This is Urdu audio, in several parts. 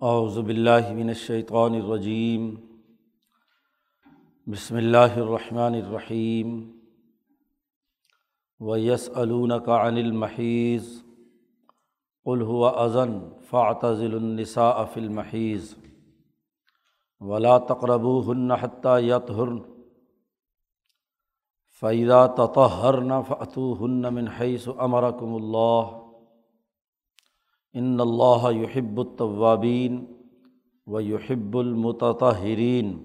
اعوذ باللہ من الشیطان الرجیم۔ بسم اللہ الرحمن الرحیم۔ ویسألونک عن المحیض، قل هو اذن فاعتزلوا النساء فی المحیض۔ ولا تقربوهن حتى يطهرن فإذا تطهرن فأتوهن من حيث أمركم الله۔ ان اللہ یحب الطوابین و یحب المتطہرین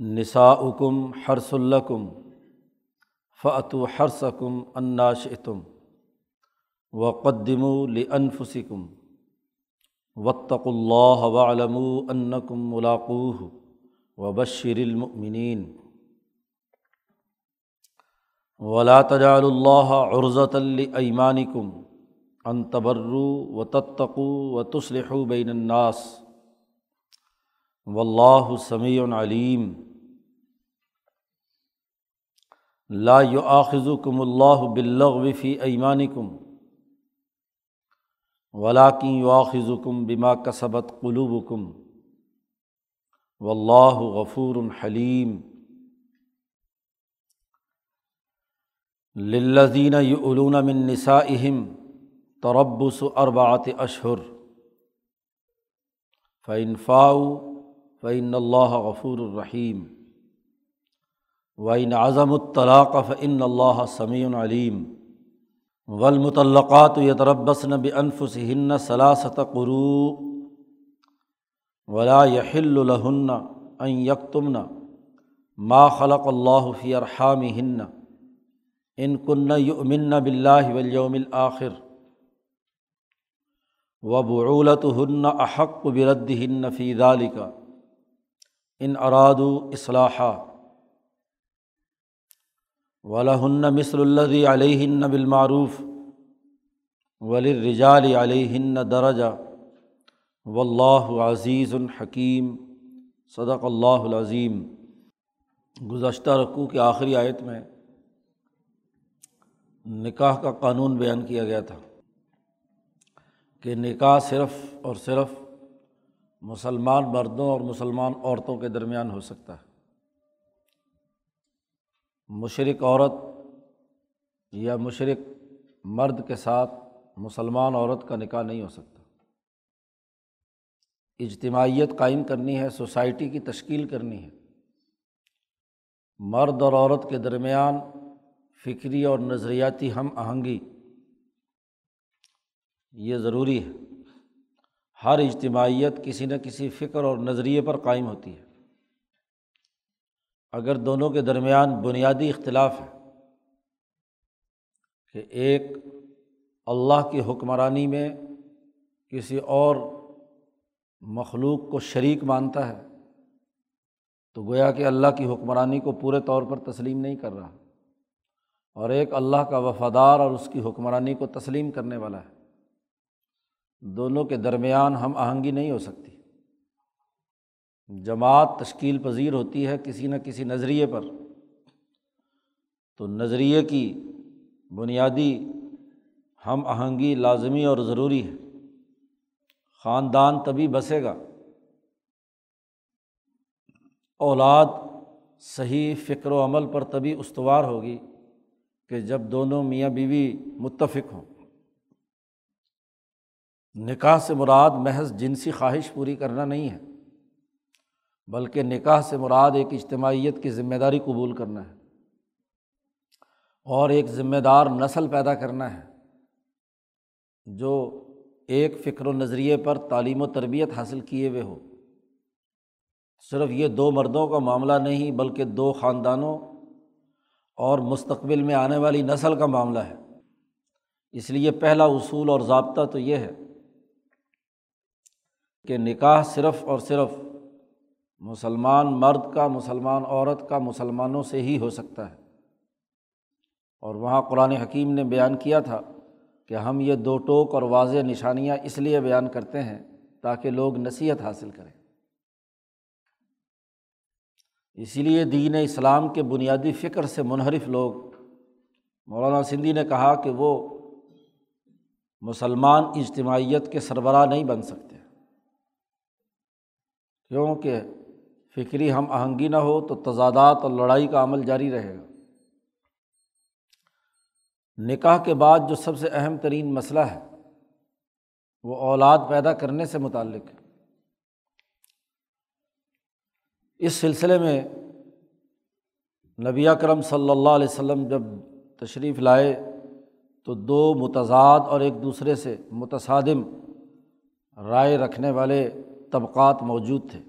نساؤکم حرس الکم فعتو حرسکم اناشتم و قدم لنفسکم وطق اللہ وعلم انکم ملاقوہ و بشر المؤمنین ولا تجعل اللہ عرضۃ الایمانکم ان تبرو و تتقو و تسلح بین الناس و اللہ سمیع علیم لا آخذ اللہ بلغ فی ایمانکم ولاکن یواخذ بما کسبت قلوبکم و اللہ غفور الحلیم للذین یؤلون من نسائہم تربص اربعۃ اشہر فعن فاؤ فعن اللہ غفور الرحیم وعین اعظم الطلاق فعن اللہ سمیع علیم والمطلقات یتربصن بانفسهن ثلاثة قروء. ولا يحل لهن ان يكتمن ما خلق اللہ فی ارحامهن ان كن يؤمن بالله واليوم الآخر. و بعولت ہن احق برد ہن فی کا ان اراد اصلاحہ ولہن مصر الدی علیہن بالمعروف. ولرجال علیہن درجہ و اللہ عزیز الحکیم صدق اللہ العظیم گزشتہ رقوع کے آخری آیت میں نکاح کا قانون بیان کیا گیا تھا۔ کہ نکاح صرف اور صرف مسلمان مردوں اور مسلمان عورتوں کے درمیان ہو سکتا ہے۔ مشرق عورت یا مشرق مرد کے ساتھ مسلمان عورت کا نکاح نہیں ہو سکتا۔ اجتماعیت قائم کرنی ہے، سوسائٹی کی تشکیل کرنی ہے۔ مرد اور عورت کے درمیان فکری اور نظریاتی ہم آہنگی یہ ضروری ہے۔ ہر اجتماعیت کسی نہ کسی فکر اور نظریے پر قائم ہوتی ہے۔ اگر دونوں کے درمیان بنیادی اختلاف ہے کہ ایک اللہ کی حکمرانی میں کسی اور مخلوق کو شریک مانتا ہے تو گویا کہ اللہ کی حکمرانی کو پورے طور پر تسلیم نہیں کر رہا اور ایک اللہ کا وفادار اور اس کی حکمرانی کو تسلیم کرنے والا ہے۔ دونوں کے درمیان ہم آہنگی نہیں ہو سکتی۔ جماعت تشکیل پذیر ہوتی ہے کسی نہ کسی نظریے پر۔ تو نظریے کی بنیادی ہم آہنگی لازمی اور ضروری ہے۔ خاندان تبھی بسے گا۔ اولاد صحیح فکر و عمل پر تبھی استوار ہوگی کہ جب دونوں میاں بیوی متفق ہوں۔ نکاح سے مراد محض جنسی خواہش پوری کرنا نہیں ہے، بلکہ نکاح سے مراد ایک اجتماعیت کی ذمہ داری قبول کرنا ہے اور ایک ذمہ دار نسل پیدا کرنا ہے، جو ایک فکر و نظریے پر تعلیم و تربیت حاصل کیے ہوئے ہو۔ صرف یہ دو مردوں کا معاملہ نہیں، بلکہ دو خاندانوں اور مستقبل میں آنے والی نسل کا معاملہ ہے۔ اس لیے پہلا اصول اور ضابطہ تو یہ ہے کہ نکاح صرف اور صرف مسلمان مرد کا، مسلمان عورت کا، مسلمانوں سے ہی ہو سکتا ہے۔ اور وہاں قرآن حکیم نے بیان کیا تھا کہ ہم یہ دو ٹوک اور واضح نشانیاں اس لیے بیان کرتے ہیں تاکہ لوگ نصیحت حاصل کریں۔ اسی لیے دین اسلام کے بنیادی فکر سے منحرف لوگ، مولانا سندھی نے کہا کہ وہ مسلمان اجتماعیت کے سربراہ نہیں بن سکتے۔ کیونکہ فکری ہم آہنگی نہ ہو تو تضادات اور لڑائی کا عمل جاری رہے گا۔ نکاح کے بعد جو سب سے اہم ترین مسئلہ ہے، وہ اولاد پیدا کرنے سے متعلق ہے۔ اس سلسلے میں نبی کرم صلی اللہ علیہ وسلم جب تشریف لائے تو دو متضاد اور ایک دوسرے سے متصادم رائے رکھنے والے طبقات موجود تھے۔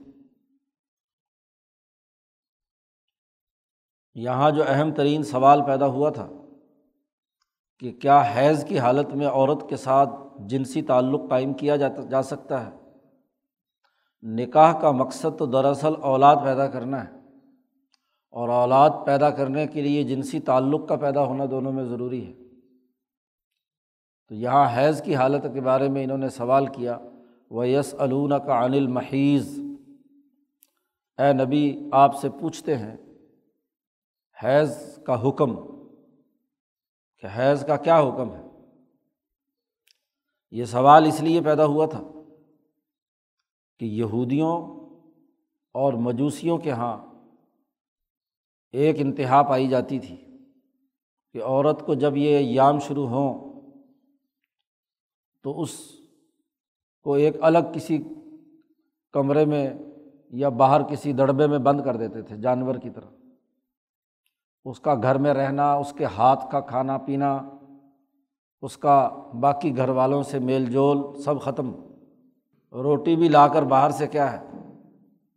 یہاں جو اہم ترین سوال پیدا ہوا تھا کہ کیا حیض کی حالت میں عورت کے ساتھ جنسی تعلق قائم کیا جاتا جا سکتا ہے؟ نکاح کا مقصد تو دراصل اولاد پیدا کرنا ہے۔ اور اولاد پیدا کرنے کے لیے جنسی تعلق کا پیدا ہونا دونوں میں ضروری ہے۔ تو یہاں حیض کی حالت کے بارے میں انہوں نے سوال کیا۔ وہ یس علون کا انل محیض اے نبی، آپ سے پوچھتے ہیں، حیض کا حکم، کہ حیض کا کیا حکم ہے؟ یہ سوال اس لیے پیدا ہوا تھا کہ یہودیوں اور مجوسیوں کے یہاں ایک انتہا پائی جاتی تھی کہ عورت کو جب یہ یام شروع ہوں تو اس کو ایک الگ کسی کمرے میں یا باہر کسی دڑبے میں بند کر دیتے تھے جانور کی طرح۔ اس کا گھر میں رہنا، اس کے ہاتھ کا کھانا پینا، اس کا باقی گھر والوں سے میل جول، سب ختم۔ روٹی بھی لا کر باہر سے کیا ہے؟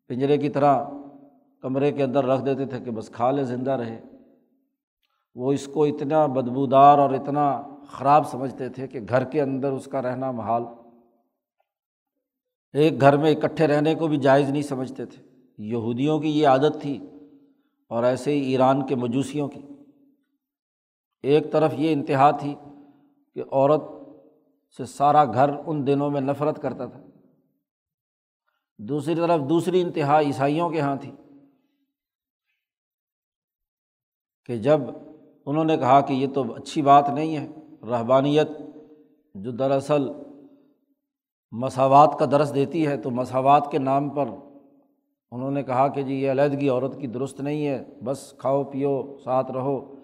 پنجرے کی طرح کمرے کے اندر رکھ دیتے تھے کہ بس کھا لے، زندہ رہے۔ وہ اس کو اتنا بدبودار اور اتنا خراب سمجھتے تھے کہ گھر کے اندر اس کا رہنا محال۔ ایک گھر میں اکٹھے رہنے کو بھی جائز نہیں سمجھتے تھے۔ یہودیوں کی یہ عادت تھی اور ایسے ہی ایران کے مجوسیوں کی۔ ایک طرف یہ انتہا تھی کہ عورت سے سارا گھر ان دنوں میں نفرت کرتا تھا۔ دوسری طرف دوسری انتہا عیسائیوں کے یہاں تھی کہ جب انہوں نے کہا کہ یہ تو اچھی بات نہیں ہے رحبانیت جو دراصل مساوات کا درس دیتی ہے تو مساوات کے نام پر انہوں نے کہا کہ جی یہ علیحدگی عورت کی درست نہیں ہے، بس کھاؤ، پیو، ساتھ رہو۔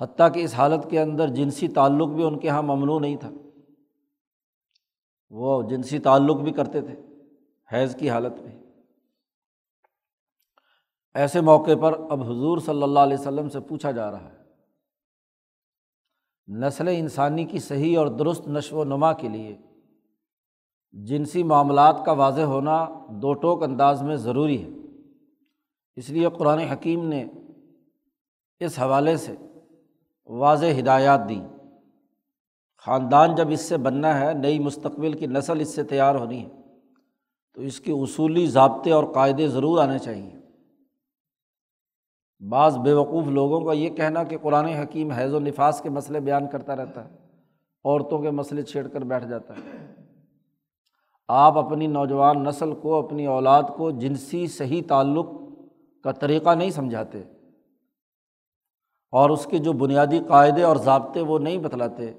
حتیٰ کہ اس حالت کے اندر جنسی تعلق بھی ان کے یہاں ممنوع نہیں تھا۔ وہ جنسی تعلق بھی کرتے تھے حیض کی حالت میں۔ ایسے موقع پر اب حضور صلی اللہ علیہ وسلم سے پوچھا جا رہا ہے، نسل انسانی کی صحیح اور درست نشو و نما کے لیے جنسی معاملات کا واضح ہونا دو ٹوک انداز میں ضروری ہے۔ اس لیے قرآن حکیم نے اس حوالے سے واضح ہدایات دیں۔ خاندان جب اس سے بننا ہے، نئی مستقبل کی نسل اس سے تیار ہونی ہے۔ تو اس کے اصولی ضابطے اور قاعدے ضرور آنے چاہئیں بعض بیوقوف لوگوں کا یہ کہنا کہ قرآن حکیم حیض و نفاذ کے مسئلے بیان کرتا رہتا ہے، عورتوں کے مسئلے چھیڑ کر بیٹھ جاتا ہے۔ آپ اپنی نوجوان نسل کو، اپنی اولاد کو جنسی صحیح تعلق کا طریقہ نہیں سمجھاتے اور اس کے جو بنیادی قاعدے اور ضابطے وہ نہیں بتلاتے،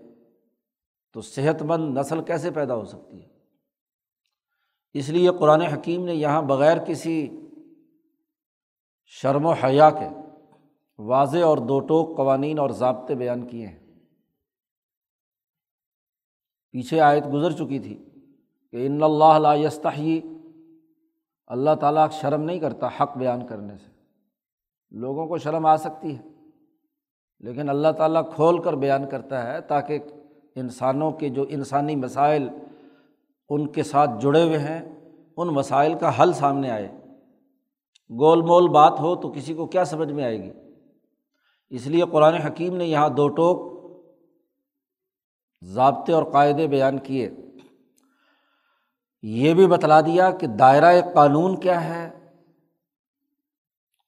تو صحت مند نسل کیسے پیدا ہو سکتی ہے؟ اس لیے قرآن حکیم نے یہاں بغیر کسی شرم و حیا کے واضح اور دو ٹوک قوانین اور ضابطے بیان کیے ہیں۔ پیچھے آیت گزر چکی تھی۔ کہ ان اللہ یستحی اللہ تعالیٰ شرم نہیں کرتا حق بیان کرنے سے۔ لوگوں کو شرم آ سکتی ہے۔ لیکن اللہ تعالیٰ کھول کر بیان کرتا ہے تاکہ انسانوں کے جو انسانی مسائل ان کے ساتھ جڑے ہوئے ہیں، ان مسائل کا حل سامنے آئے۔ گول مول بات ہو تو کسی کو کیا سمجھ میں آئے گی؟ اس لیے قرآن حکیم نے یہاں دو ٹوک ضابطے اور قاعدے بیان کیے۔ یہ بھی بتلا دیا کہ دائرۂ قانون کیا ہے؟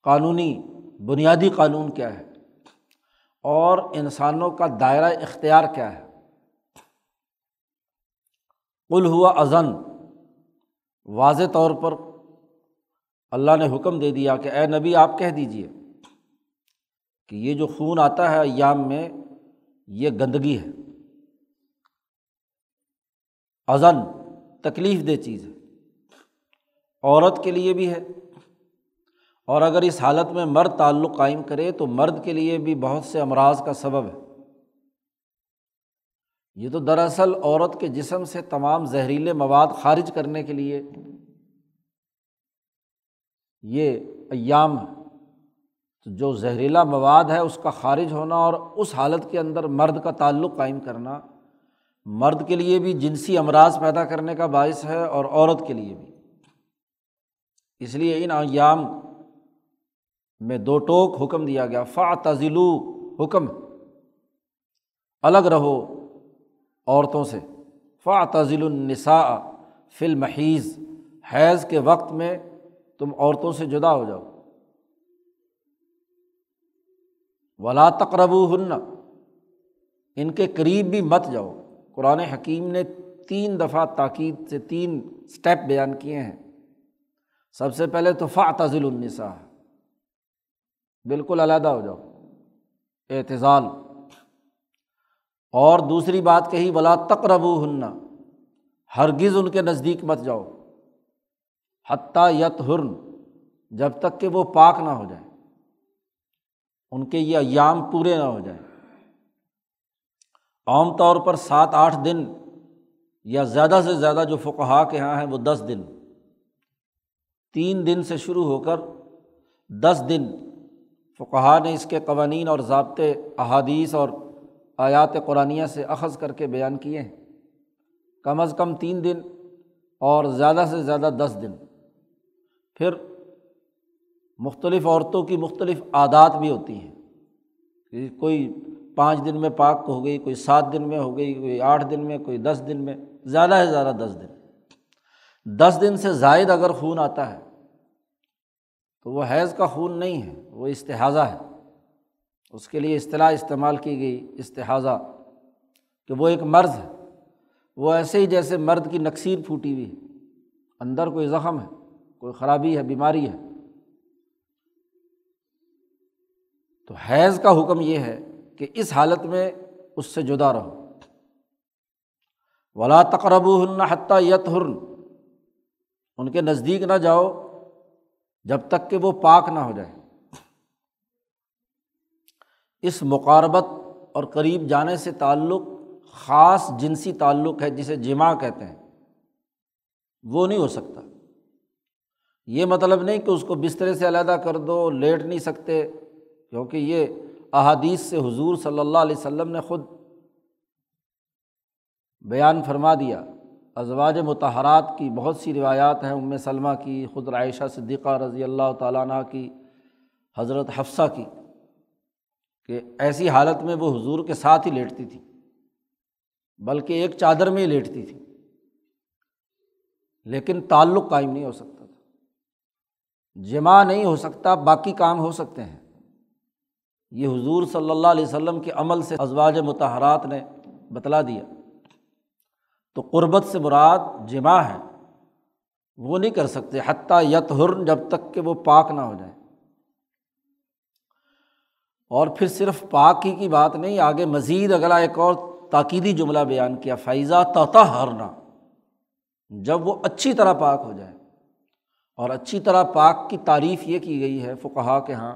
قانونی، بنیادی قانون کیا ہے؟ اور انسانوں کا دائرۂ اختیار کیا ہے؟ کل ہوا ازن واضح طور پر اللہ نے حکم دے دیا کہ اے نبی آپ کہہ دیجیے کہ یہ جو خون آتا ہے ایام میں، یہ گندگی ہے۔ ازن تکلیف دہ چیز ہے۔ عورت کے لیے بھی ہے۔ اور اگر اس حالت میں مرد تعلق قائم کرے تو مرد کے لیے بھی بہت سے امراض کا سبب ہے۔ یہ تو دراصل عورت کے جسم سے تمام زہریلے مواد خارج کرنے کے لیے یہ ایام تو جو زہریلا مواد ہے اس کا خارج ہونا اور اس حالت کے اندر مرد کا تعلق قائم کرنا مرد کے لیے بھی جنسی امراض پیدا کرنے کا باعث ہے اور عورت کے لیے بھی۔ اس لیے ان ایام میں دو ٹوک حکم دیا گیا۔ فا تزلو حکم الگ رہو عورتوں سے۔ فا تزل النساء فل محیض حیض کے وقت میں تم عورتوں سے جدا ہو جاؤ۔ ولا تقرب ہن ان کے قریب بھی مت جاؤ۔ قرآن حکیم نے تین دفعہ تاکید سے تین اسٹیپ بیان کیے ہیں۔ سب سے پہلے تو فاتضل النساء۔ بالکل علیحدہ ہو جاؤ۔ اعتزال۔ اور دوسری بات کہی بلا تقرب ہننا ہرگز ان کے نزدیک مت جاؤ۔ حتیٰ یت ہرن جب تک کہ وہ پاک نہ ہو جائے ان کے یہ ایام پورے نہ ہو جائیں۔ عام طور پر سات آٹھ دن یا زیادہ سے زیادہ جو فقہا کے یہاں ہیں وہ دس دن، تین دن سے شروع ہو کر دس دن فقہا نے اس کے قوانین اور ضابطے، احادیث اور آیات قرآنیہ سے اخذ کر کے بیان کیے ہیں۔ کم از کم تین دن اور زیادہ سے زیادہ دس دن۔ پھر مختلف عورتوں کی مختلف عادات بھی ہوتی ہیں۔ کوئی پانچ دن میں پاک ہو گئی، کوئی سات دن میں ہو گئی، کوئی آٹھ دن میں، کوئی دس دن میں، زیادہ سے زیادہ دس دن۔ دس دن سے زائد اگر خون آتا ہے، تو وہ حیض کا خون نہیں ہے، وہ استحاظہ ہے۔ اس کے لیے اصطلاح استعمال کی گئی استحاظہ کہ وہ ایک مرض ہے۔ وہ ایسے ہی جیسے مرد کی نقصیر پھوٹی ہوئی ہے۔ اندر کوئی زخم ہے، کوئی خرابی ہے، بیماری ہے۔ تو حیض کا حکم یہ ہے کہ اس حالت میں اس سے جدا رہو۔ ولا تقرب ہن حتیٰ یت ہرن ان کے نزدیک نہ جاؤ جب تک کہ وہ پاک نہ ہو جائے۔ اس مقاربت اور قریب جانے سے تعلق خاص جنسی تعلق ہے جسے جمع کہتے ہیں۔ وہ نہیں ہو سکتا۔ یہ مطلب نہیں کہ اس کو بسترے سے علیحدہ کر دو، لیٹ نہیں سکتے، کیونکہ یہ احادیث سے حضور صلی اللہ علیہ وسلم نے خود بیان فرما دیا۔ ازواج متحرات کی بہت سی روایات ہیں ام سلمہ کی خود رائشہ صدیقہ رضی اللہ تعالیٰ عنہ کی، حضرت حفصہ کی، کہ ایسی حالت میں وہ حضور کے ساتھ ہی لیٹتی تھی، بلکہ ایک چادر میں ہی لیٹتی تھی۔ لیکن تعلق قائم نہیں ہو سکتا تھا۔ جمع نہیں ہو سکتا، باقی کام ہو سکتے ہیں۔ یہ حضور صلی اللہ علیہ وسلم کے عمل سے ازواج متحرات نے بتلا دیا۔ تو قربت سے مراد جمع ہے۔ وہ نہیں کر سکتے، حتیٰ یت ہرن جب تک کہ وہ پاک نہ ہو جائے۔ اور پھر صرف پاک ہی کی بات نہیں، آگے مزید اگلا ایک اور تاکیدی جملہ بیان کیا فائزہ توتا ہرنا جب وہ اچھی طرح پاک ہو جائے۔ اور اچھی طرح پاک کی تعریف یہ کی گئی ہے فقہا کے یہاں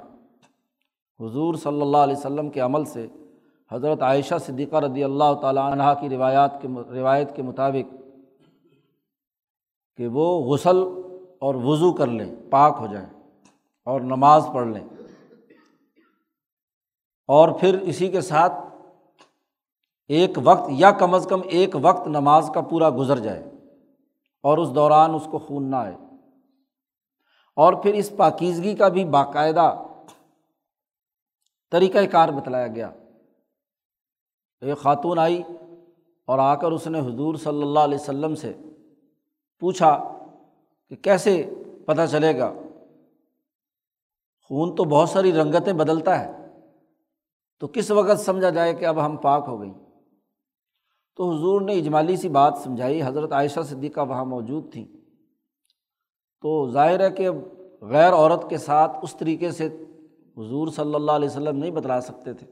حضور صلی اللہ علیہ وسلم کے عمل سے حضرت عائشہ صدیقہ رضی اللہ تعالیٰ عنہ کی روایات کے روایت کے مطابق کہ وہ غسل اور وضو کر لیں، پاک ہو جائیں اور نماز پڑھ لیں۔ اور پھر اسی کے ساتھ ایک وقت یا کم از کم ایک وقت نماز کا پورا گزر جائے اور اس دوران اس کو خون نہ آئے۔ اور پھر اس پاکیزگی کا بھی باقاعدہ طریقۂ کار بتلایا گیا۔ ایک خاتون آئی اور آ کر اس نے حضور صلی اللہ علیہ وسلم سے پوچھا کہ کیسے پتہ چلے گا؟ خون تو بہت ساری رنگتیں بدلتا ہے۔ تو کس وقت سمجھا جائے کہ اب ہم پاک ہو گئیں؟ تو حضور نے اجمالی سی بات سمجھائی۔ حضرت عائشہ صدیقہ وہاں موجود تھیں۔ تو ظاہر ہے کہ غیر عورت کے ساتھ اس طریقے سے حضور صلی اللہ علیہ وسلم نہیں بتلا سکتے تھے۔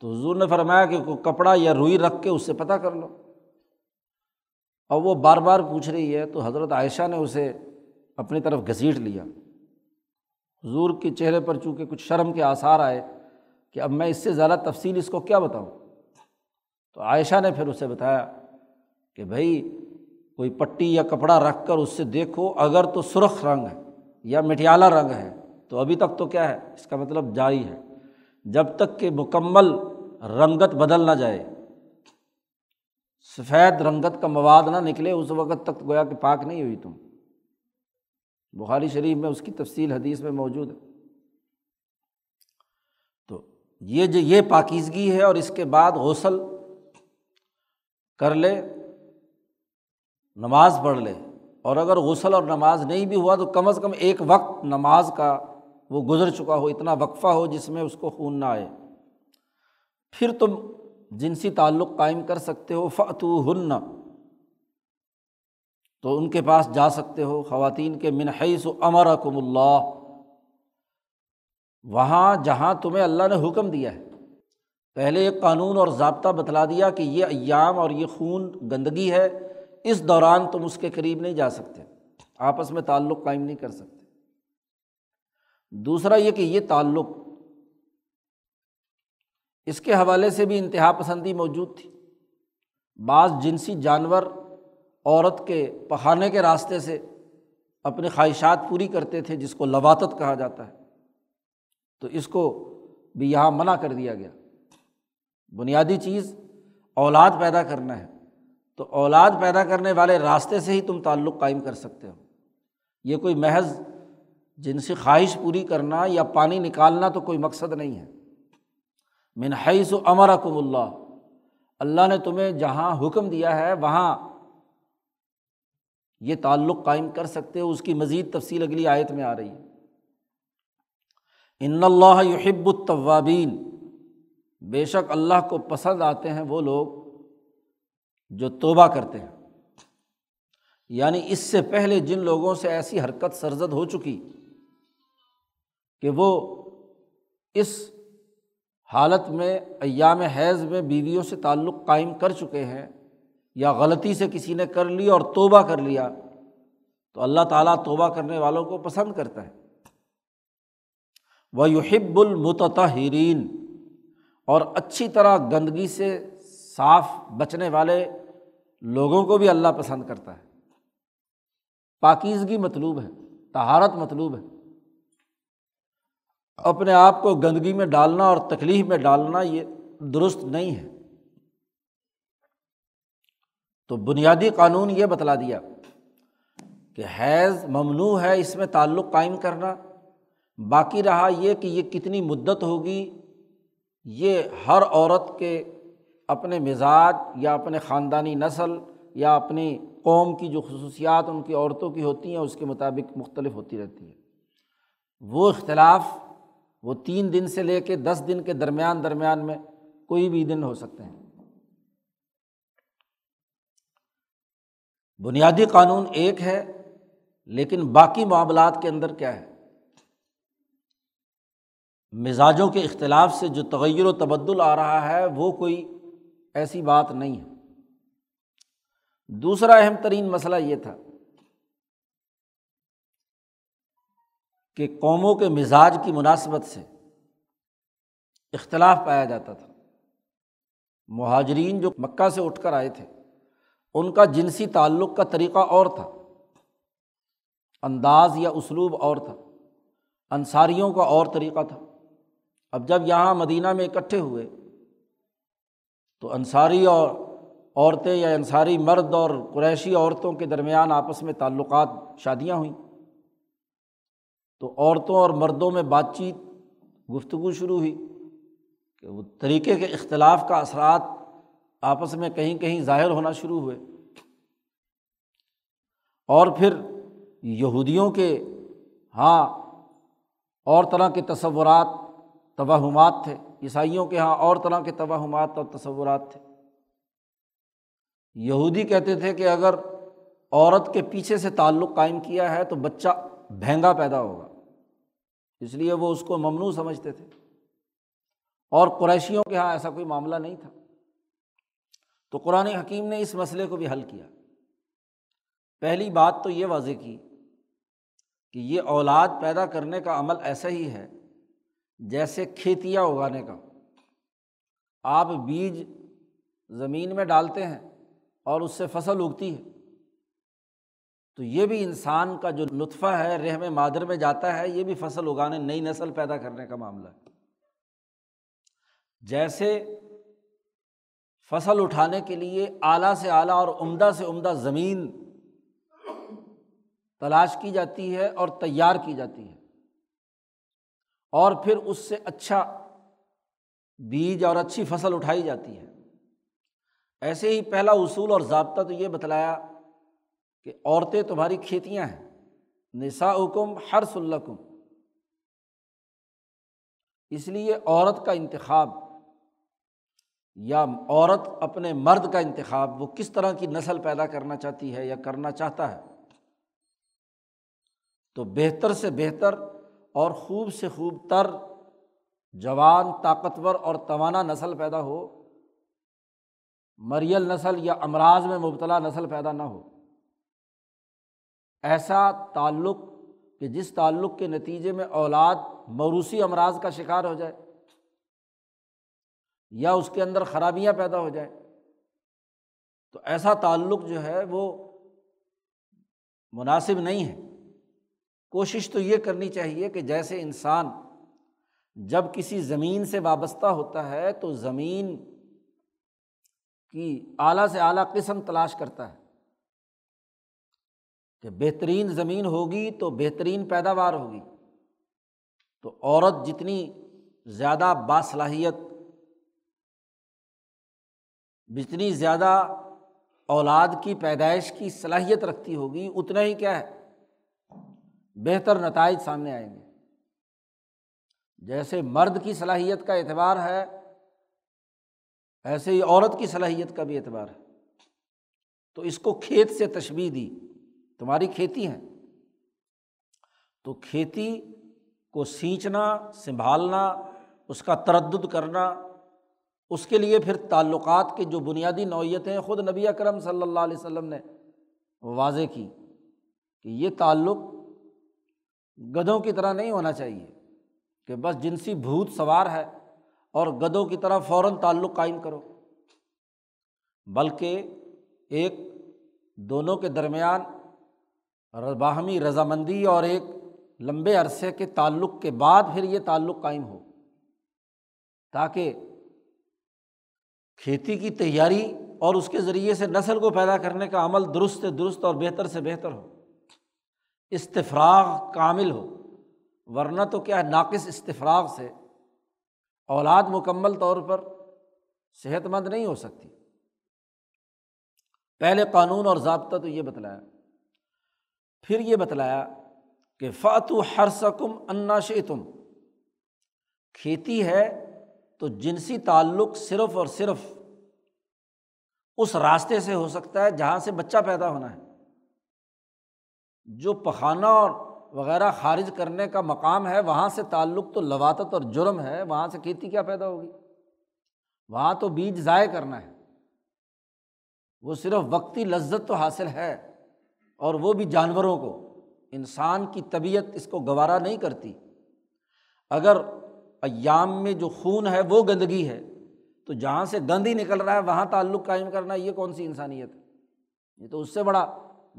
تو حضور نے فرمایا کہ کوئی کپڑا یا روئی رکھ کے اس سے پتہ کر لو۔ اور وہ بار بار پوچھ رہی ہے تو حضرت عائشہ نے اسے اپنی طرف گھسیٹ لیا۔ حضور کے چہرے پر چونکہ کچھ شرم کے آثار آئے کہ اب میں اس سے زیادہ تفصیل اس کو کیا بتاؤں؟ تو عائشہ نے پھر اسے بتایا کہ بھائی، کوئی پٹی یا کپڑا رکھ کر اس سے دیکھو، اگر تو سرخ رنگ ہے یا مٹیالہ رنگ ہے۔ تو ابھی تک تو کیا ہے؟ اس کا مطلب جاری ہے۔ جب تک کہ مکمل رنگت بدل نہ جائے، سفید رنگت کا مواد نہ نکلے، اس وقت تک گویا کہ پاک نہیں ہوئی تم۔ بخاری شریف میں اس کی تفصیل حدیث میں موجود ہے۔ تو یہ جو یہ پاکیزگی ہے اور اس کے بعد غسل کر لے، نماز پڑھ لے۔ اور اگر غسل اور نماز نہیں بھی ہوا تو کم از کم ایک وقت نماز کا وہ گزر چکا ہو، اتنا وقفہ ہو جس میں اس کو خون نہ آئے۔ پھر تم جنسی تعلق قائم کر سکتے ہو فتو ہن تو ان کے پاس جا سکتے ہو، خواتین کے منحص و امر اکم اللہ۔ وہاں جہاں تمہیں اللہ نے حکم دیا ہے۔ پہلے ایک قانون اور ضابطہ بتلا دیا کہ یہ ایام اور یہ خون گندگی ہے، اس دوران تم اس کے قریب نہیں جا سکتے۔ آپس میں تعلق قائم نہیں کر سکتے۔ دوسرا یہ کہ یہ تعلق اس کے حوالے سے بھی انتہا پسندی موجود تھی۔ بعض جنسی جانور عورت کے پخانے کے راستے سے اپنی خواہشات پوری کرتے تھے، جس کو لواطت کہا جاتا ہے۔ تو اس کو بھی یہاں منع کر دیا گیا۔ بنیادی چیز اولاد پیدا کرنا ہے۔ تو اولاد پیدا کرنے والے راستے سے ہی تم تعلق قائم کر سکتے ہو۔ یہ کوئی محض جنسی خواہش پوری کرنا یا پانی نکالنا تو کوئی مقصد نہیں ہے۔ منحص و امر اکم اللہ اللہ نے تمہیں جہاں حکم دیا ہے، وہاں یہ تعلق قائم کر سکتے ہو۔ اس کی مزید تفصیل اگلی آیت میں آ رہی ہے۔ ان اللہ یحب الطوابین بے شک اللہ کو پسند آتے ہیں وہ لوگ جو توبہ کرتے ہیں۔ یعنی اس سے پہلے جن لوگوں سے ایسی حرکت سرزد ہو چکی کہ وہ اس حالت میں، ایام حیض میں بیویوں سے تعلق قائم کر چکے ہیں یا غلطی سے کسی نے کر لی اور توبہ کر لیا، تو اللہ تعالیٰ توبہ کرنے والوں کو پسند کرتا ہے۔ وہ یحب المتحرین اور اچھی طرح گندگی سے صاف بچنے والے لوگوں کو بھی اللہ پسند کرتا ہے۔ پاکیزگی مطلوب ہے تہارت مطلوب ہے۔ اپنے آپ کو گندگی میں ڈالنا اور تکلیف میں ڈالنا یہ درست نہیں ہے۔ تو بنیادی قانون یہ بتلا دیا کہ حیض ممنوع ہے اس میں تعلق قائم کرنا۔ باقی رہا یہ کہ یہ کتنی مدت ہوگی، یہ ہر عورت کے اپنے مزاج یا اپنے خاندانی نسل یا اپنی قوم کی جو خصوصیات ان کی عورتوں کی ہوتی ہیں، اس کے مطابق مختلف ہوتی رہتی ہے وہ اختلاف وہ تین دن سے لے کے دس دن کے درمیان درمیان میں کوئی بھی دن ہو سکتے ہیں۔ بنیادی قانون ایک ہے، لیکن باقی معاملات کے اندر کیا ہے؟ مزاجوں کے اختلاف سے جو تغیر و تبدل آ رہا ہے، وہ کوئی ایسی بات نہیں ہے۔ دوسرا اہم ترین مسئلہ یہ تھا کہ قوموں کے مزاج کی مناسبت سے اختلاف پایا جاتا تھا۔ مہاجرین جو مکہ سے اٹھ کر آئے تھے، ان کا جنسی تعلق کا طریقہ اور تھا۔ انداز یا اسلوب اور تھا۔ انصاریوں کا اور طریقہ تھا۔ اب جب یہاں مدینہ میں اکٹھے ہوئے، تو انصاری اور عورتیں یا انصاری مرد اور قریشی عورتوں کے درمیان آپس میں تعلقات، شادیاں ہوئیں۔ تو عورتوں اور مردوں میں بات چیت گفتگو شروع ہوئی کہ وہ طریقے کے اختلاف کا اثرات آپس میں کہیں کہیں ظاہر ہونا شروع ہوئے۔ اور پھر یہودیوں کے ہاں اور طرح کے تصورات، توہمات تھے۔ عیسائیوں کے یہاں اور طرح کے توہمات اور تصورات تھے۔ یہودی کہتے تھے کہ اگر عورت کے پیچھے سے تعلق قائم کیا ہے تو بچہ بھینگا پیدا ہوگا۔ اس لیے وہ اس کو ممنوع سمجھتے تھے۔ اور قریشیوں کے یہاں ایسا کوئی معاملہ نہیں تھا۔ تو قرآن حکیم نے اس مسئلے کو بھی حل کیا۔ پہلی بات تو یہ واضح کی کہ یہ اولاد پیدا کرنے کا عمل ایسا ہی ہے جیسے کھیتیاں اگانے کا۔ آپ بیج زمین میں ڈالتے ہیں اور اس سے فصل اگتی ہے۔ تو یہ بھی انسان کا جو لطفہ ہے، رحم مادر میں جاتا ہے، یہ بھی فصل اگانے، نئی نسل پیدا کرنے کا معاملہ ہے۔ جیسے فصل اٹھانے کے لیے اعلیٰ سے اعلیٰ اور عمدہ سے عمدہ زمین تلاش کی جاتی ہے اور تیار کی جاتی ہے۔ اور پھر اس سے اچھا بیج اور اچھی فصل اٹھائی جاتی ہے۔ ایسے ہی پہلا اصول اور ضابطہ تو یہ بتلایا کہ عورتیں تمہاری کھیتیاں ہیں۔ نسا حکم ہر سلکم اس لیے عورت کا انتخاب یا عورت اپنے مرد کا انتخاب، وہ کس طرح کی نسل پیدا کرنا چاہتی ہے یا کرنا چاہتا ہے؟ تو بہتر سے بہتر اور خوب سے خوب تر جوان، طاقتور اور توانا نسل پیدا ہو۔ مریل نسل یا امراض میں مبتلا نسل پیدا نہ ہو۔ ایسا تعلق کہ جس تعلق کے نتیجے میں اولاد موروثی امراض کا شکار ہو جائے یا اس کے اندر خرابیاں پیدا ہو جائیں، تو ایسا تعلق جو ہے وہ مناسب نہیں ہے۔ کوشش تو یہ کرنی چاہیے کہ جیسے انسان جب کسی زمین سے وابستہ ہوتا ہے تو زمین کی اعلیٰ سے اعلیٰ قسم تلاش کرتا ہے۔ کہ بہترین زمین ہوگی تو بہترین پیداوار ہوگی۔ تو عورت جتنی زیادہ باصلاحیت، جتنی زیادہ اولاد کی پیدائش کی صلاحیت رکھتی ہوگی، اتنا ہی کیا ہے؟ بہتر نتائج سامنے آئیں گے۔ جیسے مرد کی صلاحیت کا اعتبار ہے، ایسے ہی عورت کی صلاحیت کا بھی اعتبار ہے۔ تو اس کو کھیت سے تشبیح دی۔ تمہاری کھیتی ہے تو کھیتی کو سینچنا، سنبھالنا، اس کا تردد کرنا، اس کے لیے پھر تعلقات کی جو بنیادی نوعیتیں خود نبی اکرم صلی اللہ علیہ وسلم نے واضح کی کہ یہ تعلق گدوں کی طرح نہیں ہونا چاہیے کہ بس جنسی بھوت سوار ہے اور گدوں کی طرح فوراً تعلق قائم کرو۔ بلکہ ایک دونوں کے درمیان باہمی رضامندی اور ایک لمبے عرصے کے تعلق کے بعد پھر یہ تعلق قائم ہو۔ تاکہ کھیتی کی تیاری اور اس کے ذریعے سے نسل کو پیدا کرنے کا عمل درست درست اور بہتر سے بہتر ہو۔ استفراغ کامل ہو۔ ورنہ تو کیا ہے، ناقص استفراغ سے اولاد مکمل طور پر صحت مند نہیں ہو سکتی۔ پہلے قانون اور ضابطہ تو یہ بتلایا۔ پھر یہ بتلایا کہ فاتو ہر سکم انا تم کھیتی ہے تو جنسی تعلق صرف اور صرف اس راستے سے ہو سکتا ہے جہاں سے بچہ پیدا ہونا ہے۔ جو پخانہ اور وغیرہ خارج کرنے کا مقام ہے، وہاں سے تعلق تو لواتت اور جرم ہے، وہاں سے کھیتی کیا پیدا ہوگی؟ وہاں تو بیج ضائع کرنا ہے۔ وہ صرف وقتی لذت تو حاصل ہے۔ اور وہ بھی جانوروں کو۔ انسان کی طبیعت اس کو گوارا نہیں کرتی۔ اگر ایام میں جو خون ہے وہ گندگی ہے، تو جہاں سے گند ہی نکل رہا ہے، وہاں تعلق قائم کرنا یہ کون سی انسانیت ہے؟ یہ تو اس سے بڑا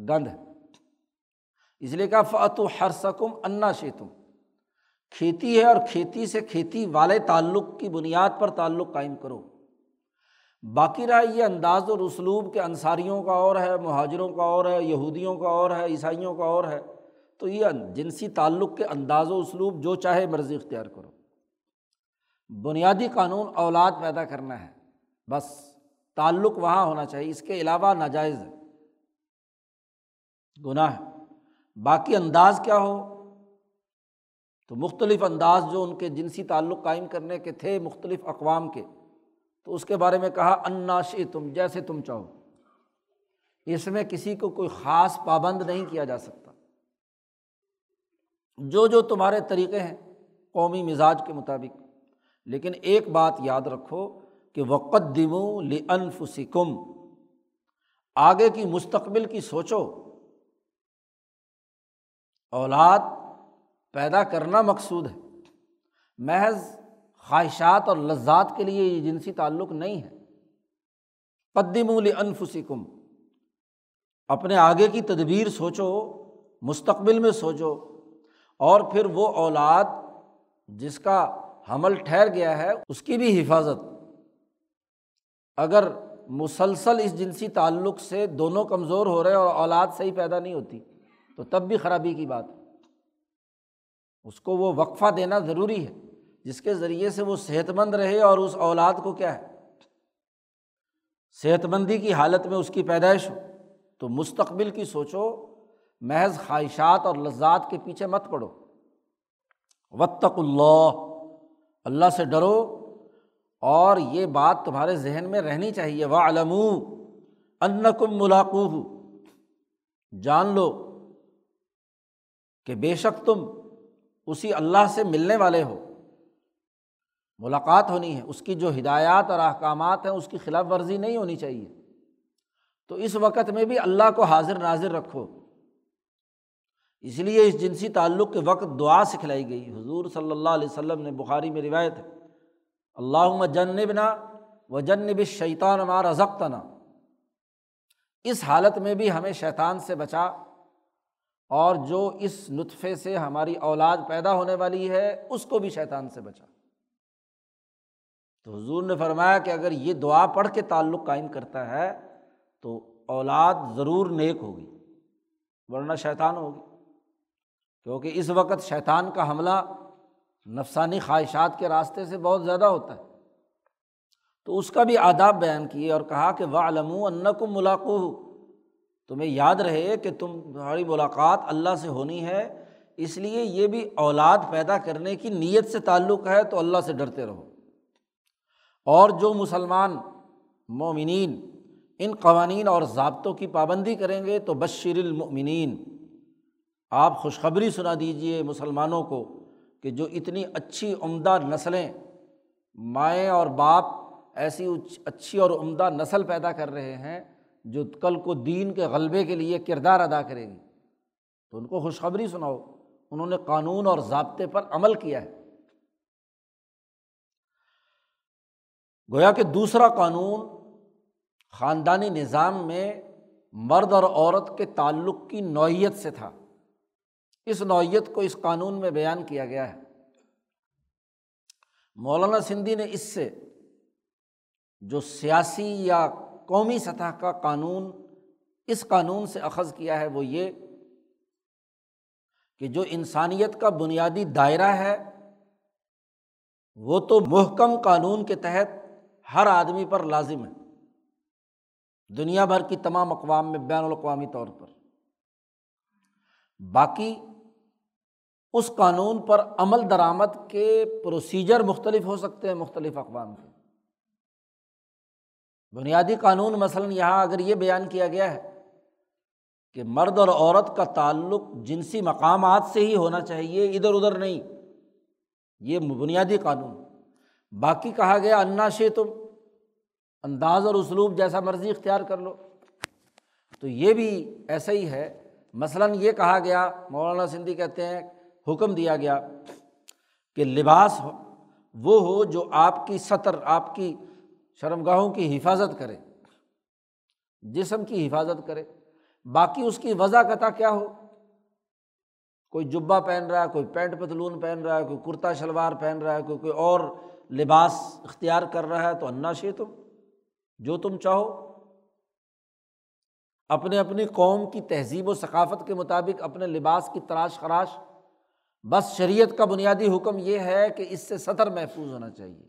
گند ہے۔ اس لیے کہا فعت و ہر سکم انا شیتم کھیتی ہے اور کھیتی سے کھیتی والے تعلق کی بنیاد پر تعلق قائم کرو۔ باقی رہا یہ انداز اور اسلوب کے انصاریوں کا اور ہے، مہاجروں کا اور ہے، یہودیوں کا اور ہے، عیسائیوں کا اور ہے۔ تو یہ جنسی تعلق کے انداز و اسلوب جو چاہے مرضی اختیار کرو۔ بنیادی قانون اولاد پیدا کرنا ہے۔ بس تعلق وہاں ہونا چاہیے، اس کے علاوہ ناجائز ہے۔ گناہ۔ باقی انداز کیا ہو؟ تو مختلف انداز جو ان کے جنسی تعلق قائم کرنے کے تھے، مختلف اقوام کے۔ تو اس کے بارے میں کہا اناشی تم جیسے تم چاہو۔ اس میں کسی کو کوئی خاص پابند نہیں کیا جا سکتا۔ جو جو تمہارے طریقے ہیں، قومی مزاج کے مطابق۔ لیکن ایک بات یاد رکھو کہ وقت دمو لنف سکم آگے کی مستقبل کی سوچو۔ اولاد پیدا کرنا مقصود ہے۔ محض خواہشات اور لذات کے لیے یہ جنسی تعلق نہیں ہے۔ قدم انفسی اپنے آگے کی تدبیر سوچو، مستقبل میں سوچو، اور پھر وہ اولاد جس کا حمل ٹھہر گیا ہے، اس کی بھی حفاظت۔ اگر مسلسل اس جنسی تعلق سے دونوں کمزور ہو رہے اور اولاد صحیح پیدا نہیں ہوتی، تو تب بھی خرابی کی بات ہے۔ اس کو وہ وقفہ دینا ضروری ہے۔ جس کے ذریعے سے وہ صحت مند رہے اور اس اولاد کو کیا ہے؟ صحت مندی کی حالت میں اس کی پیدائش ہو۔ تو مستقبل کی سوچو، محض خواہشات اور لذات کے پیچھے مت پڑو۔ وطق اللہ اللہ سے ڈرو اور یہ بات تمہارے ذہن میں رہنی چاہیے۔ وہ علم ان کم ملاقو جان لو کہ بے شک تم اسی اللہ سے ملنے والے ہو۔ ملاقات ہونی ہے، اس کی جو ہدایات اور احکامات ہیں، اس کی خلاف ورزی نہیں ہونی چاہیے۔ تو اس وقت میں بھی اللہ کو حاضر نازر رکھو۔ اس لیے اس جنسی تعلق کے وقت دعا سکھلائی گئی۔ حضور صلی اللہ علیہ وسلم نے بخاری میں روایت ہے اللہ جنبنا و جنب شیطان مار ازختنا اس حالت میں بھی ہمیں شیطان سے بچا۔ اور جو اس نطفے سے ہماری اولاد پیدا ہونے والی ہے، اس کو بھی شیطان سے بچا۔ تو حضور نے فرمایا کہ اگر یہ دعا پڑھ کے تعلق قائم کرتا ہے تو اولاد ضرور نیک ہوگی، ورنہ شیطان ہوگی۔ کیونکہ اس وقت شیطان کا حملہ نفسانی خواہشات کے راستے سے بہت زیادہ ہوتا ہے۔ تو اس کا بھی آداب بیان کیے اور کہا کہ وہ علم ان کو ملاقو تمہیں یاد رہے کہ تم، تمہاری ملاقات اللہ سے ہونی ہے، اس لیے یہ بھی اولاد پیدا کرنے کی نیت سے تعلق ہے تو اللہ سے ڈرتے رہو۔ اور جو مسلمان مومنین ان قوانین اور ضابطوں کی پابندی کریں گے تو بشر المؤمنین۔ آپ خوشخبری سنا دیجیے مسلمانوں کو کہ جو اتنی اچھی عمدہ نسلیں مائیں اور باپ ایسی اچھی اور عمدہ نسل پیدا کر رہے ہیں جو کل کو دین کے غلبے کے لیے کردار ادا کرے گی۔ تو ان کو خوشخبری سناؤ، انہوں نے قانون اور ضابطے پر عمل کیا ہے۔ گویا کہ دوسرا قانون خاندانی نظام میں مرد اور عورت کے تعلق کی نوعیت سے تھا۔ اس نوعیت کو اس قانون میں بیان کیا گیا ہے۔ مولانا سندھی نے اس سے جو سیاسی یا قومی سطح کا قانون اس قانون سے اخذ کیا ہے وہ یہ کہ جو انسانیت کا بنیادی دائرہ ہے وہ تو محکم قانون کے تحت ہر آدمی پر لازم ہے۔ دنیا بھر کی تمام اقوام میں بین الاقوامی طور پر۔ باقی اس قانون پر عمل درآمد کے پروسیجر مختلف ہو سکتے ہیں مختلف اقوام کے۔ بنیادی قانون مثلاً یہاں اگر یہ بیان کیا گیا ہے کہ مرد اور عورت کا تعلق جنسی مقامات سے ہی ہونا چاہیے، ادھر ادھر نہیں۔ یہ بنیادی قانون۔ باقی کہا گیا، انا شے تم انداز اور اسلوب جیسا مرضی اختیار کر لو۔ تو یہ بھی ایسا ہی ہے۔ مثلاً یہ کہا گیا، مولانا سندھی کہتے ہیں، حکم دیا گیا کہ لباس ہو، وہ ہو جو آپ کی سطر، آپ کی شرم گاہوں کی حفاظت کرے، جسم کی حفاظت کرے۔ باقی اس کی وضع قطع کیا ہو؟ کوئی جبہ پہن رہا ہے، کوئی پینٹ پتلون پہن رہا ہے، کوئی کرتا شلوار پہن رہا ہے، کوئی کوئی اور لباس اختیار کر رہا ہے تو انا شے تم۔ جو تم چاہو۔ اپنے اپنی قوم کی تہذیب و ثقافت کے مطابق اپنے لباس کی تراش خراش۔ بس شریعت کا بنیادی حکم یہ ہے کہ اس سے سطر محفوظ ہونا چاہیے۔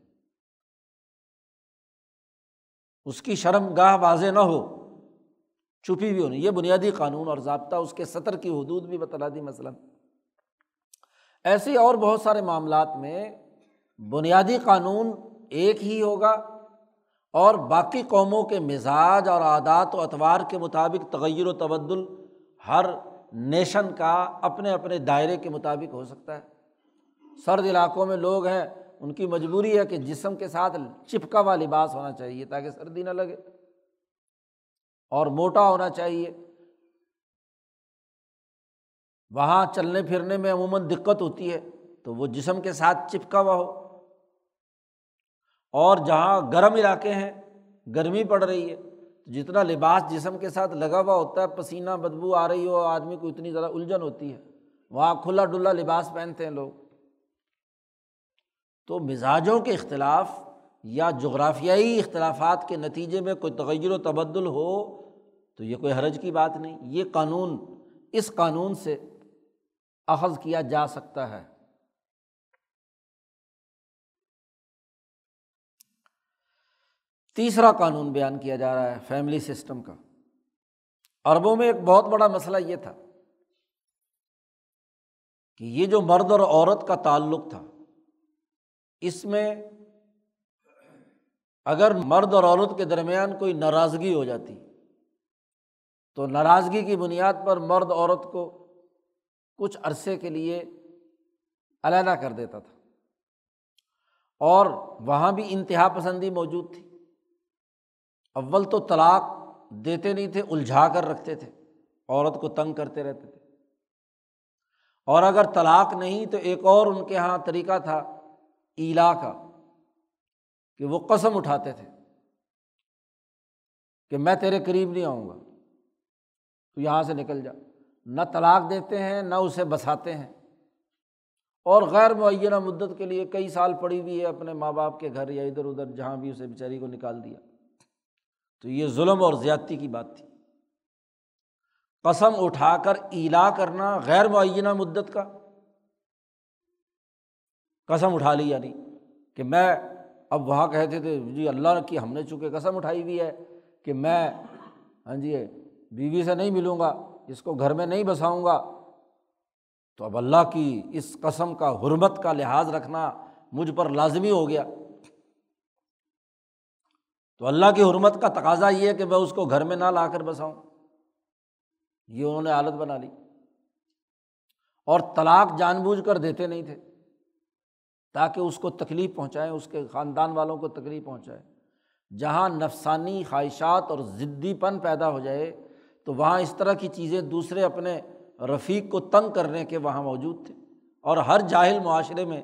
اس کی شرم گاہ واضح نہ ہو۔ چھپی بھی ہونی، یہ بنیادی قانون اور ضابطہ اس کے سطر کی حدود بھی بتلا دی مثلاً۔ ایسے اور بہت سارے معاملات میں بنیادی قانون ایک ہی ہوگا۔ اور باقی قوموں کے مزاج اور عادات و اطوار کے مطابق تغیر و تبدل ہر نیشن کا اپنے اپنے دائرے کے مطابق ہو سکتا ہے۔ سرد علاقوں میں لوگ ہیں، ان کی مجبوری ہے کہ جسم کے ساتھ چپکا ہوا لباس ہونا چاہیے تاکہ سردی نہ لگے۔ اور موٹا ہونا چاہیے۔ وہاں چلنے پھرنے میں عموماً دقت ہوتی ہے تو وہ جسم کے ساتھ چپکا ہوا ہو۔ اور جہاں گرم علاقے ہیں، گرمی پڑ رہی ہے۔ جتنا لباس جسم کے ساتھ لگا ہوا ہوتا ہے، پسینہ بدبو آ رہی ہو، آدمی کو اتنی زیادہ الجھن ہوتی ہے۔ وہاں کھلا ڈلا لباس پہنتے ہیں لوگ۔ تو مزاجوں کے اختلاف یا جغرافیائی اختلافات کے نتیجے میں کوئی تغیر و تبدل ہو، تو یہ کوئی حرج کی بات نہیں۔ یہ قانون، اس قانون سے اخذ کیا جا سکتا ہے۔ تیسرا قانون بیان کیا جا رہا ہے فیملی سسٹم کا۔ عربوں میں ایک بہت بڑا مسئلہ یہ تھا کہ یہ جو مرد اور عورت کا تعلق تھا، اس میں اگر مرد اور عورت کے درمیان کوئی ناراضگی ہو جاتی، تو ناراضگی کی بنیاد پر مرد عورت کو کچھ عرصے کے لیے علیحدہ کر دیتا تھا۔ اور وہاں بھی انتہا پسندی موجود تھی۔ اول تو طلاق دیتے نہیں تھے، الجھا کر رکھتے تھے، عورت کو تنگ کرتے رہتے تھے۔ اور اگر طلاق نہیں تو ایک اور ان کے یہاں طریقہ تھا، ایلا کا، کہ وہ قسم اٹھاتے تھے کہ میں تیرے قریب نہیں آؤں گا، تو یہاں سے نکل جا۔ نہ طلاق دیتے ہیں، نہ اسے بساتے ہیں۔ اور غیر معینہ مدت کے لیے کئی سال پڑی ہوئی ہے اپنے ماں باپ کے گھر یا ادھر ادھر، جہاں بھی اسے بیچاری کو نکال دیا۔ تو یہ ظلم اور زیادتی کی بات تھی۔ قسم اٹھا کر ایلا کرنا غیر معینہ مدت کا۔ قسم اٹھا لی یعنی کہ میں اب وہاں کہتے تھے جی اللہ کی ہم نے چونکہ قسم اٹھائی ہوئی ہے کہ میں ہاں جی بیوی سے نہیں ملوں گا، اس کو گھر میں نہیں بساؤں گا۔ تو اب اللہ کی اس قسم کا حرمت کا لحاظ رکھنا مجھ پر لازمی ہو گیا۔ تو اللہ کی حرمت کا تقاضا یہ ہے کہ میں اس کو گھر میں نہ لا کر بساؤں۔ یہ انہوں نے عادت بنا لی۔ اور طلاق جان بوجھ کر دیتے نہیں تھے۔ تاکہ اس کو تکلیف پہنچائیں اس کے خاندان والوں کو تکلیف پہنچائے۔ جہاں نفسانی خواہشات اور ضدی پن پیدا ہو جائے، تو وہاں اس طرح کی چیزیں دوسرے اپنے رفیق کو تنگ کرنے کے وہاں موجود تھے۔ اور ہر جاہل معاشرے میں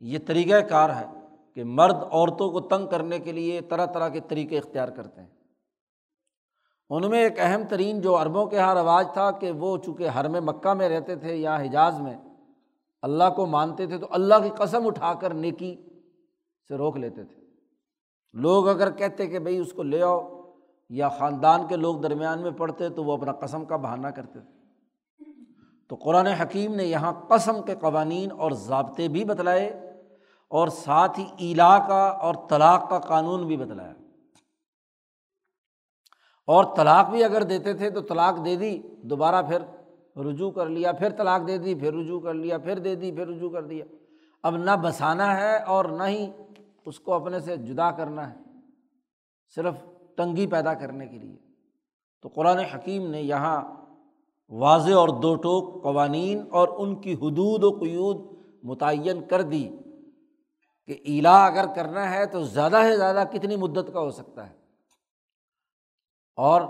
یہ طریقۂ کار ہے۔ کہ مرد عورتوں کو تنگ کرنے کے لیے طرح طرح کے طریقے اختیار کرتے ہیں۔ ان میں ایک اہم ترین جو عربوں کے یہاں رواج تھا کہ وہ چونکہ ہر میں مکہ میں رہتے تھے یا حجاز میں اللہ کو مانتے تھے تو اللہ کی قسم اٹھا کر نیکی سے روک لیتے تھے۔ لوگ اگر کہتے کہ بھائی اس کو لے آؤ یا خاندان کے لوگ درمیان میں پڑھتے تو وہ اپنا قسم کا بہانہ کرتے تھے۔ تو قرآن حکیم نے یہاں قسم کے قوانین اور ضابطے بھی بتلائے۔ اور ساتھ ہی ایلا کا اور طلاق کا قانون بھی بتلایا اور طلاق بھی اگر دیتے تھے تو طلاق دے دی، دوبارہ پھر رجوع کر لیا، پھر طلاق دے دی، پھر رجوع کر لیا، پھر دے دی، پھر رجوع کر دیا۔ اب نہ بسانا ہے اور نہ ہی اس کو اپنے سے جدا کرنا ہے، صرف تنگی پیدا کرنے کے لیے۔ تو قرآن حکیم نے یہاں واضح اور دو ٹوک قوانین اور ان کی حدود و قیود متعین کر دی۔ کہ ایلا اگر کرنا ہے تو زیادہ سے زیادہ کتنی مدت کا ہو سکتا ہے؟ اور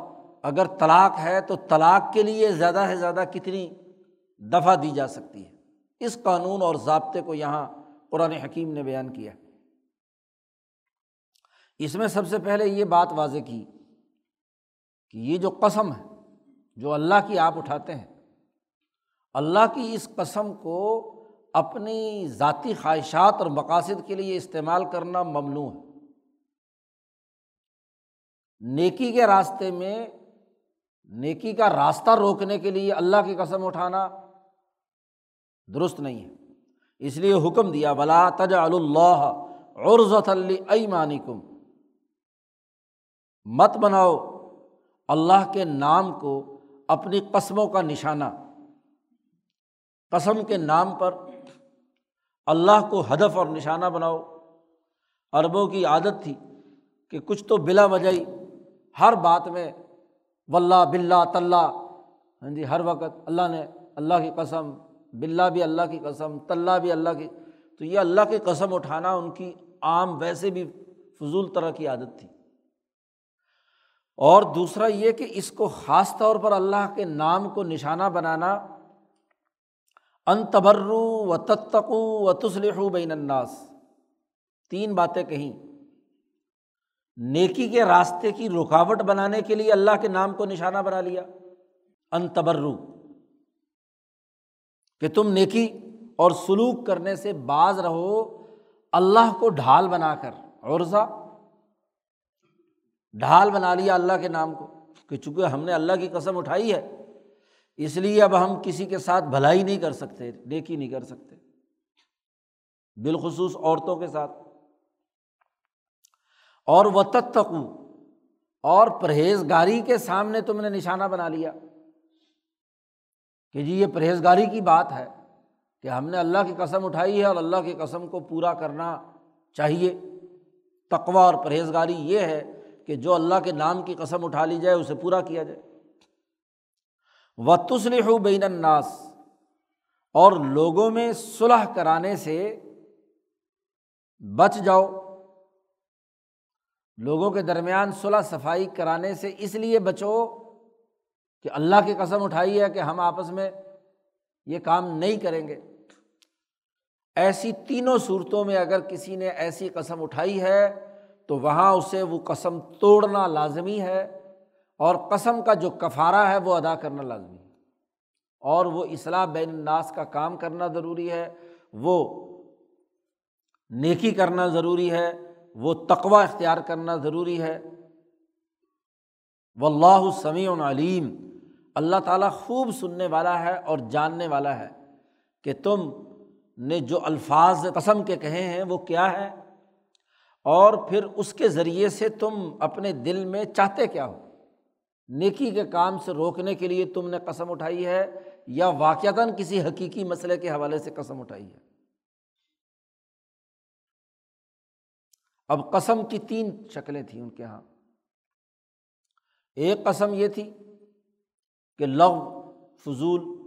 اگر طلاق ہے تو طلاق کے لیے زیادہ سے زیادہ کتنی دفعہ دی جا سکتی ہے؟ اس قانون اور ضابطے کو یہاں قرآن حکیم نے بیان کیا اس میں سب سے پہلے یہ بات واضح کی کہ یہ جو قسم ہے، جو اللہ کی آپ اٹھاتے ہیں، اللہ کی اس قسم کو اپنی ذاتی خواہشات اور مقاصد کے لیے استعمال کرنا ممنوع ہے۔ نیکی کے راستے میں نیکی کا راستہ روکنے کے لیے اللہ کی قسم اٹھانا درست نہیں ہے۔ اس لیے حکم دیا بلا تج اللہ عرضت علی کم مت بناؤ اللہ کے نام کو اپنی قسموں کا نشانہ۔ قسم کے نام پر اللہ کو ہدف اور نشانہ بناؤ۔ عربوں کی عادت تھی کہ کچھ تو بلا وجہ ہر بات میں ولہ بلّہ طلّہ ہاں جی ہر وقت اللہ نے اللہ کی قسم بلّہ بھی اللہ کی قسم طلّہ بھی اللہ کی۔ تو یہ اللہ کی قسم اٹھانا ان کی عام ویسے بھی فضول طرح کی عادت تھی۔ اور دوسرا یہ کہ اس کو خاص طور پر اللہ کے نام کو نشانہ بنانا ان تبرو و تتقو و تسلح بین الناس۔ تین باتیں کہیں۔ نیکی کے راستے کی رکاوٹ بنانے کے لیے اللہ کے نام کو نشانہ بنا لیا۔ ان تبرو۔ کہ تم نیکی اور سلوک کرنے سے باز رہو، اللہ کو ڈھال بنا کر۔ عرضہ۔ ڈھال بنا لیا اللہ کے نام کو۔ کہ چونکہ ہم نے اللہ کی قسم اٹھائی ہے اس لیے اب ہم کسی کے ساتھ بھلائی نہیں کر سکتے، نیکی نہیں کر سکتے۔ بالخصوص عورتوں کے ساتھ۔ اور و تتقو اور پرہیزگاری کے سامنے تم نے نشانہ بنا لیا۔ کہ جی یہ پرہیزگاری کی بات ہے کہ ہم نے اللہ کی قسم اٹھائی ہے اور اللہ کی قسم کو پورا کرنا چاہیے۔ تقوا اور پرہیزگاری یہ ہے کہ جو اللہ کے نام کی قسم اٹھا لی جائے، اسے پورا کیا جائے۔ و تسلح بین الناس اور لوگوں میں صلح کرانے سے بچ جاؤ۔ لوگوں کے درمیان صلح صفائی کرانے سے اس لیے بچو کہ اللہ کی قسم اٹھائی ہے کہ ہم آپس میں یہ کام نہیں کریں گے۔ ایسی تینوں صورتوں میں اگر کسی نے ایسی قسم اٹھائی ہے تو وہاں اسے وہ قسم توڑنا لازمی ہے۔ اور قسم کا جو کفارہ ہے وہ ادا کرنا لازمی ہے۔ اور وہ اصلاح بین الناس کا کام کرنا ضروری ہے، وہ نیکی کرنا ضروری ہے، وہ تقوا اختیار کرنا ضروری ہے۔ و اللہ سمیع علیم۔ اللہ تعالیٰ خوب سننے والا ہے اور جاننے والا ہے کہ تم نے جو الفاظ قسم کے کہے ہیں وہ کیا ہے۔ اور پھر اس کے ذریعے سے تم اپنے دل میں چاہتے کیا ہو۔ نیکی کے کام سے روکنے کے لیے تم نے قسم اٹھائی ہے یا واقعتاً کسی حقیقی مسئلے کے حوالے سے قسم اٹھائی ہے؟ اب قسم کی تین شکلیں تھیں ان کے یہاں ایک قسم یہ تھی کہ لغ فضول۔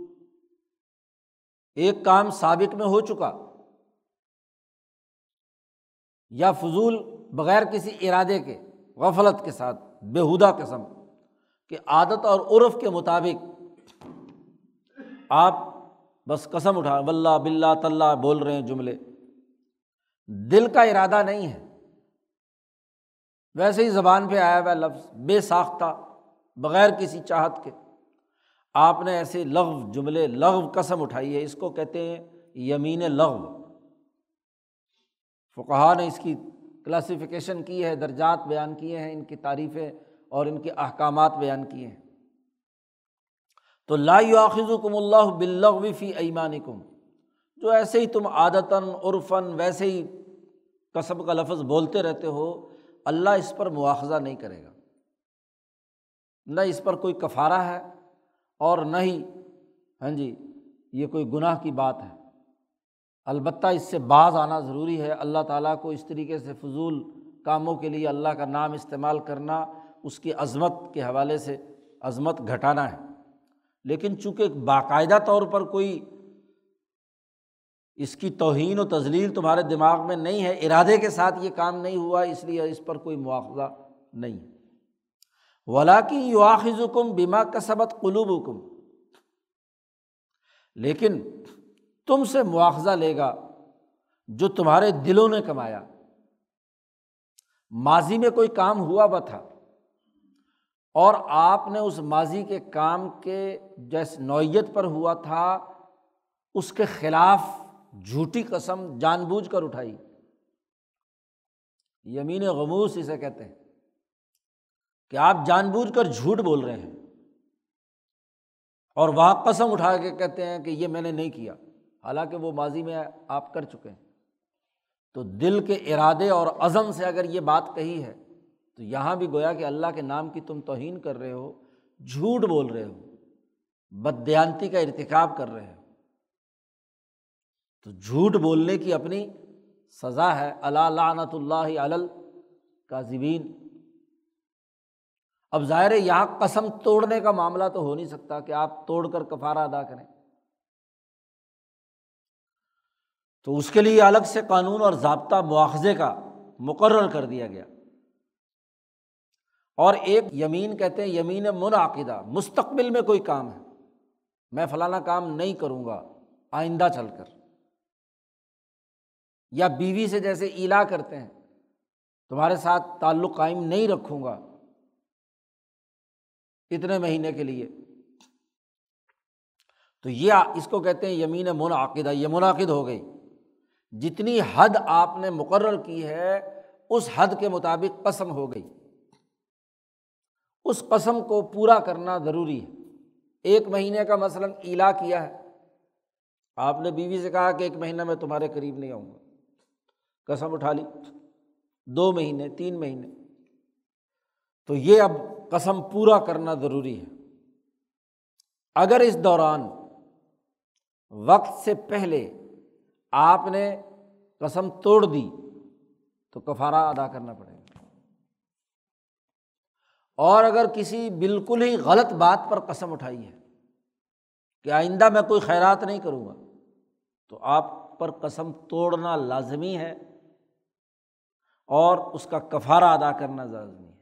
ایک کام سابق میں ہو چکا۔ یا فضول بغیر کسی ارادے کے، غفلت کے ساتھ بےحدہ قسم۔ کہ عادت اور عرف کے مطابق آپ بس قسم اٹھا بلّہ بلّہ طلّہ بول رہے ہیں جملے۔ دل کا ارادہ نہیں ہے۔ ویسے ہی زبان پہ آیا ہوا لفظ بے ساختہ، بغیر کسی چاہت کے۔ آپ نے ایسے لغو جملے، لغو قسم اٹھائی ہے، اس کو کہتے ہیں یمین لغو۔ فقہ نے اس کی کلاسیفیکیشن کی ہے، درجات بیان کیے ہیں، ان کی تعریفیں اور ان کے احکامات بیان کیے ہیں۔ تو لا کم اللہ بلغ فی ایمان کم جو ایسے ہی تم عادتاً، عرفاً، ویسے ہی کسب کا لفظ بولتے رہتے ہو، اللہ اس پر مواخذہ نہیں کرے گا۔ نہ اس پر کوئی کفارہ ہے اور نہ ہی ہاں جی یہ کوئی گناہ کی بات ہے۔ البتہ اس سے بعض آنا ضروری ہے۔ اللہ تعالیٰ کو اس طریقے سے فضول کاموں کے لیے اللہ کا نام استعمال کرنا اس کی عظمت کے حوالے سے عظمت گھٹانا ہے۔ لیکن چونکہ باقاعدہ طور پر کوئی اس کی توہین و تزلیل تمہارے دماغ میں نہیں ہے، ارادے کے ساتھ یہ کام نہیں ہوا، اس لیے اس پر کوئی مواخذہ نہیں۔ ولا کی یواخذ حکم بیما کا سبق قلوب حکم لیکن تم سے مواخذہ لے گا جو تمہارے دلوں نے کمایا۔ ماضی میں کوئی کام ہوا وہ تھا۔ اور آپ نے اس ماضی کے کام کے جیس نوعیت پر ہوا تھا، اس کے خلاف جھوٹی قسم جان بوجھ کر اٹھائی۔ یمین غموس اسے کہتے ہیں کہ آپ جان بوجھ کر جھوٹ بول رہے ہیں اور وہ قسم اٹھا کے کہتے ہیں کہ یہ میں نے نہیں کیا، حالانکہ وہ ماضی میں آپ کر چکے ہیں۔ تو دل کے ارادے اور عزم سے اگر یہ بات کہی ہے تو یہاں بھی گویا کہ اللہ کے نام کی تم توہین کر رہے ہو، جھوٹ بول رہے ہو بدیانتی کا ارتکاب کر رہے ہو۔ تو جھوٹ بولنے کی اپنی سزا ہے۔ اللہ لعنت اللہ علل کا زبین اب ظاہر یہاں قسم توڑنے کا معاملہ تو ہو نہیں سکتا کہ آپ توڑ کر کفارہ ادا کریں۔ تو اس کے لیے الگ سے قانون اور ضابطہ مواخذے کا مقرر کر دیا گیا۔ اور ایک یمین کہتے ہیں یمین منعقدہ، مستقبل میں کوئی کام ہے۔ میں فلانا کام نہیں کروں گا، آئندہ چل کر۔ یا بیوی سے جیسے ایلا کرتے ہیں، تمہارے ساتھ تعلق قائم نہیں رکھوں گا۔ اتنے مہینے کے لیے۔ تو یہ اس کو کہتے ہیں یمین منعقدہ، یہ منعقد ہو گئی۔ جتنی حد آپ نے مقرر کی ہے، اس حد کے مطابق قسم ہو گئی۔ اس قسم کو پورا کرنا ضروری ہے۔ ایک مہینے کا مثلاً ایلا کیا ہے۔ آپ نے بیوی سے کہا کہ ایک مہینہ میں تمہارے قریب نہیں آؤں گا۔ قسم اٹھا لی۔ دو مہینے، تین مہینے۔ تو یہ اب قسم پورا کرنا ضروری ہے۔ اگر اس دوران وقت سے پہلے آپ نے قسم توڑ دی تو کفارہ ادا کرنا پڑے گا۔ اور اگر کسی بالکل ہی غلط بات پر قسم اٹھائی ہے کہ آئندہ میں کوئی خیرات نہیں کروں گا، تو آپ پر قسم توڑنا لازمی ہے اور اس کا کفارہ ادا کرنا لازمی ہے۔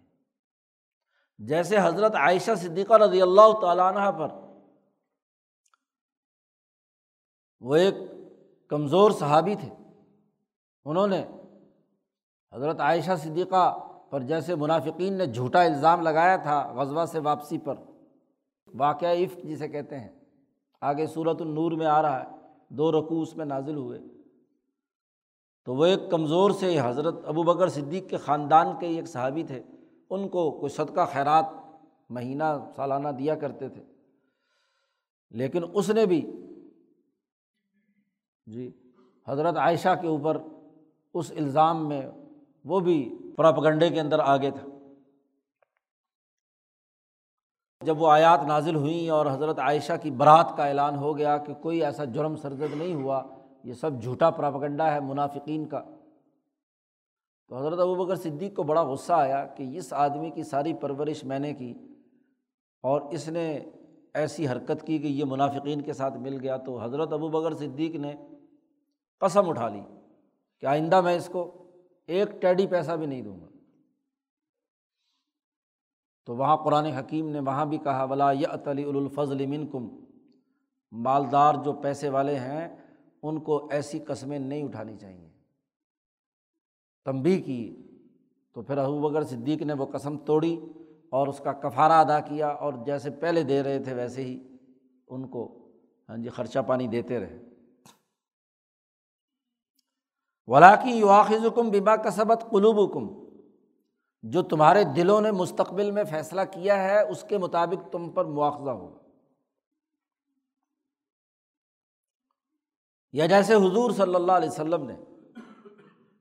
جیسے حضرت عائشہ صدیقہ رضی اللہ تعالیٰ عنہ پر وہ ایک کمزور صحابی تھے، انہوں نے حضرت عائشہ صدیقہ پر جیسے منافقین نے جھوٹا الزام لگایا تھا غزبہ سے واپسی پر، واقعہ عفق جسے کہتے ہیں۔ آگے صورت النور میں آ رہا ہے، دو رقو اس میں نازل ہوئے۔ تو وہ ایک کمزور سے حضرت ابو بکر صدیق کے خاندان کے ایک صحابی تھے۔ ان کو کوئی صدقہ خیرات مہینہ، سالانہ دیا کرتے تھے۔ لیکن اس نے بھی جی حضرت عائشہ کے اوپر اس الزام میں وہ بھی پراپگنڈے کے اندر آگے تھا۔ جب وہ آیات نازل ہوئیں اور حضرت عائشہ کی برات کا اعلان ہو گیا کہ کوئی ایسا جرم سرزد نہیں ہوا، یہ سب جھوٹا پراپگنڈا ہے، منافقین کا۔ تو حضرت ابو بکر صدیق کو بڑا غصہ آیا کہ اس آدمی کی ساری پرورش میں نے کی اور اس نے ایسی حرکت کی کہ یہ منافقین کے ساتھ مل گیا۔ تو حضرت ابو بکر صدیق نے قسم اٹھا لی کہ آئندہ میں اس کو ایک ٹیڈی پیسہ بھی نہیں دوں گا۔ تو وہاں قرآن حکیم نے وہاں بھی کہا، ولا یت علی الفضل من کم مالدار جو پیسے والے ہیں، ان کو ایسی قسمیں نہیں اٹھانی چاہیے۔ تمبی کی، تو پھر ابو بکر صدیق نے وہ قسم توڑی اور اس کا کفارہ ادا کیا اور جیسے پہلے دے رہے تھے ویسے ہی ان کو ہاں جی خرچہ پانی دیتے رہے۔ ولاقی یواخذ حکم ببا کسبت قلوب حکم جو تمہارے دلوں نے مستقبل میں فیصلہ کیا ہے، اس کے مطابق تم پر مواخذہ ہوگا۔ یا جیسے حضور صلی اللہ علیہ وسلم نے،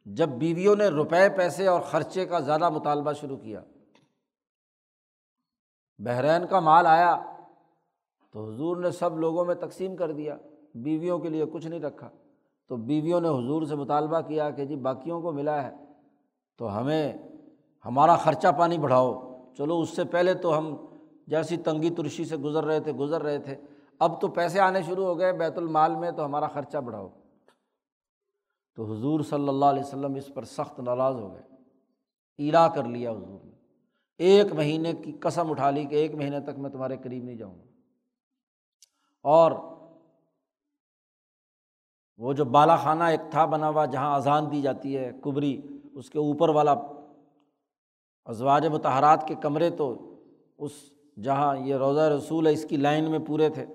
جب بیویوں نے روپے، پیسے اور خرچے کا زیادہ مطالبہ شروع کیا، بحرین کا مال آیا، تو حضور نے سب لوگوں میں تقسیم کر دیا، بیویوں کے لیے کچھ نہیں رکھا۔ تو بیویوں نے حضور سے مطالبہ کیا کہ جی باقیوں کو ملا ہے تو ہمیں ہمارا خرچہ پانی بڑھاؤ۔ چلو اس سے پہلے تو ہم جیسی تنگی ترشی سے گزر رہے تھے، گزر رہے تھے۔ اب تو پیسے آنے شروع ہو گئے بیت المال میں تو ہمارا خرچہ بڑھاؤ۔ تو حضور صلی اللہ علیہ وسلم اس پر سخت ناراض ہو گئے۔ ایلا کر لیا حضور نے۔ ایک مہینے کی قسم اٹھا لی کہ ایک مہینے تک میں تمہارے قریب نہیں جاؤں گا۔ اور وہ جو بالا خانہ ایک تھا بنا ہوا جہاں اذان دی جاتی ہے، کبری، اس کے اوپر والا ازواج متحرات کے کمرے تو اس جہاں یہ روزہ رسول ہے، اس کی لائن میں پورے تھے۔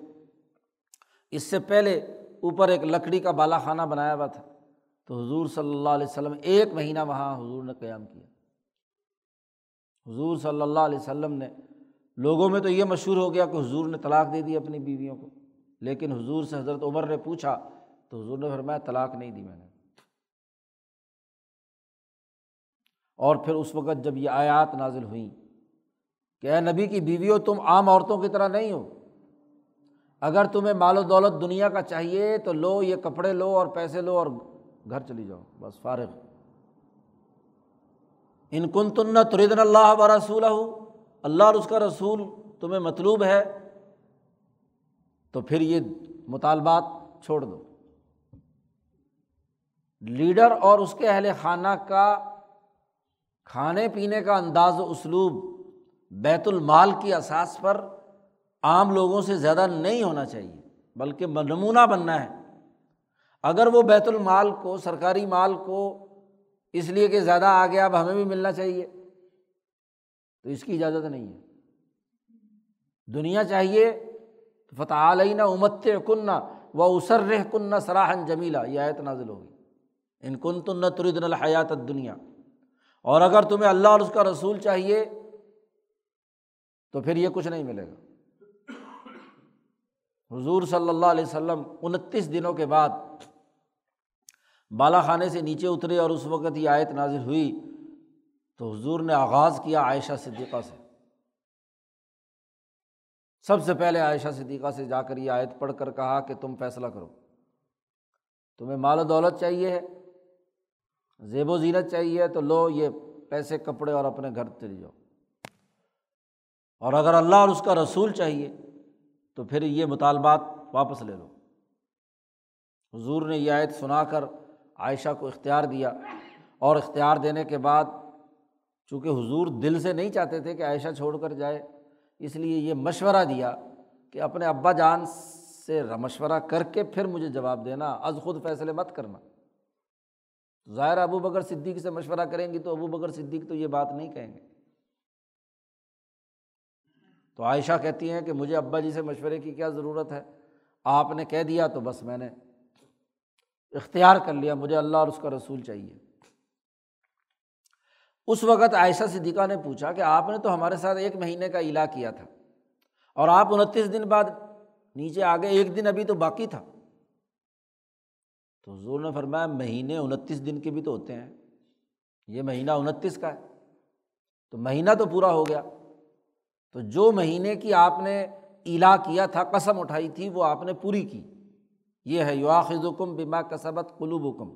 اس سے پہلے اوپر ایک لکڑی کا بالا خانہ بنایا ہوا تھا۔ تو حضور صلی اللہ علیہ وسلم ایک مہینہ وہاں حضور نے قیام کیا۔ حضور صلی اللہ علیہ وسلم نے، لوگوں میں تو یہ مشہور ہو گیا کہ حضور نے طلاق دے دی اپنی بیویوں کو۔ لیکن حضور سے حضرت عمر نے پوچھا تو حضور نے فرمایا، طلاق نہیں دی میں نے۔ اور پھر اس وقت جب یہ آیات نازل ہوئیں کہ اے نبی کی بیویوں، تم عام عورتوں کی طرح نہیں ہو۔ اگر تمہیں مال و دولت دنیا کا چاہیے، تو لو، یہ کپڑے لو اور پیسے لو اور گھر چلی جاؤ، بس فارغ۔ ان کن تن تردن اللہ و رسول اللہ اور اس کا رسول تمہیں مطلوب ہے، تو پھر یہ مطالبات چھوڑ دو۔ لیڈر اور اس کے اہل خانہ کا کھانے پینے کا انداز و اسلوب، بیت المال کی اثاث پر عام لوگوں سے زیادہ نہیں ہونا چاہیے، بلکہ نمونہ بننا ہے۔ اگر وہ بیت المال کو، سرکاری مال کو اس لیے کہ زیادہ آ گیا اب ہمیں بھی ملنا چاہیے، تو اس کی اجازت نہیں ہے۔ دنیا چاہیے فتح علینہ امت کنہ و اسر رہ کنہ سراہن جمیلا یہ آیت نازل ہوگی۔ ان کن تن تردن الحیات دنیا اور اگر تمہیں اللہ اور اس کا رسول چاہیے، تو پھر یہ کچھ نہیں ملے گا۔ حضور صلی اللہ علیہ وسلم انتیس دنوں کے بعد بالا خانے سے نیچے اترے اور اس وقت یہ آیت نازل ہوئی، تو حضور نے آغاز کیا عائشہ صدیقہ سے۔ سب سے پہلے عائشہ صدیقہ سے جا کر یہ آیت پڑھ کر کہا کہ تم فیصلہ کرو۔ تمہیں مال و دولت چاہیے ہے زیب و زینت چاہیے تو لو یہ پیسے کپڑے اور اپنے گھر چلی جاؤ۔ اور اگر اللہ اور اس کا رسول چاہیے تو پھر یہ مطالبات واپس لے لو۔ حضور نے یہ آیت سنا کر عائشہ کو اختیار دیا اور اختیار دینے کے بعد چونکہ حضور دل سے نہیں چاہتے تھے کہ عائشہ چھوڑ کر جائے، اس لیے یہ مشورہ دیا کہ اپنے ابا جان سے مشورہ کر کے پھر مجھے جواب دینا، از خود فیصلے مت کرنا۔ ظاہر ابو بکر صدیق سے مشورہ کریں گی تو ابو بکر صدیق تو یہ بات نہیں کہیں گے۔ تو عائشہ کہتی ہیں کہ مجھے ابا جی سے مشورے کی کیا ضرورت ہے؟ آپ نے کہہ دیا تو بس میں نے اختیار کر لیا، مجھے اللہ اور اس کا رسول چاہیے۔ اس وقت عائشہ صدیقہ نے پوچھا کہ آپ نے تو ہمارے ساتھ ایک مہینے کا علا کیا تھا اور آپ انتیس دن بعد نیچے آگے ایک دن ابھی تو باقی تھا۔ تو حضور نے فرمایا مہینے انتیس دن کے بھی تو ہوتے ہیں۔ یہ مہینہ انتیس کا ہے۔ تو مہینہ تو پورا ہو گیا۔ تو جو مہینے کی آپ نے الا کیا تھا، قسم اٹھائی تھی، وہ آپ نے پوری کی۔ یہ ہے یواخذ حکم بما کسبت قلوب حکم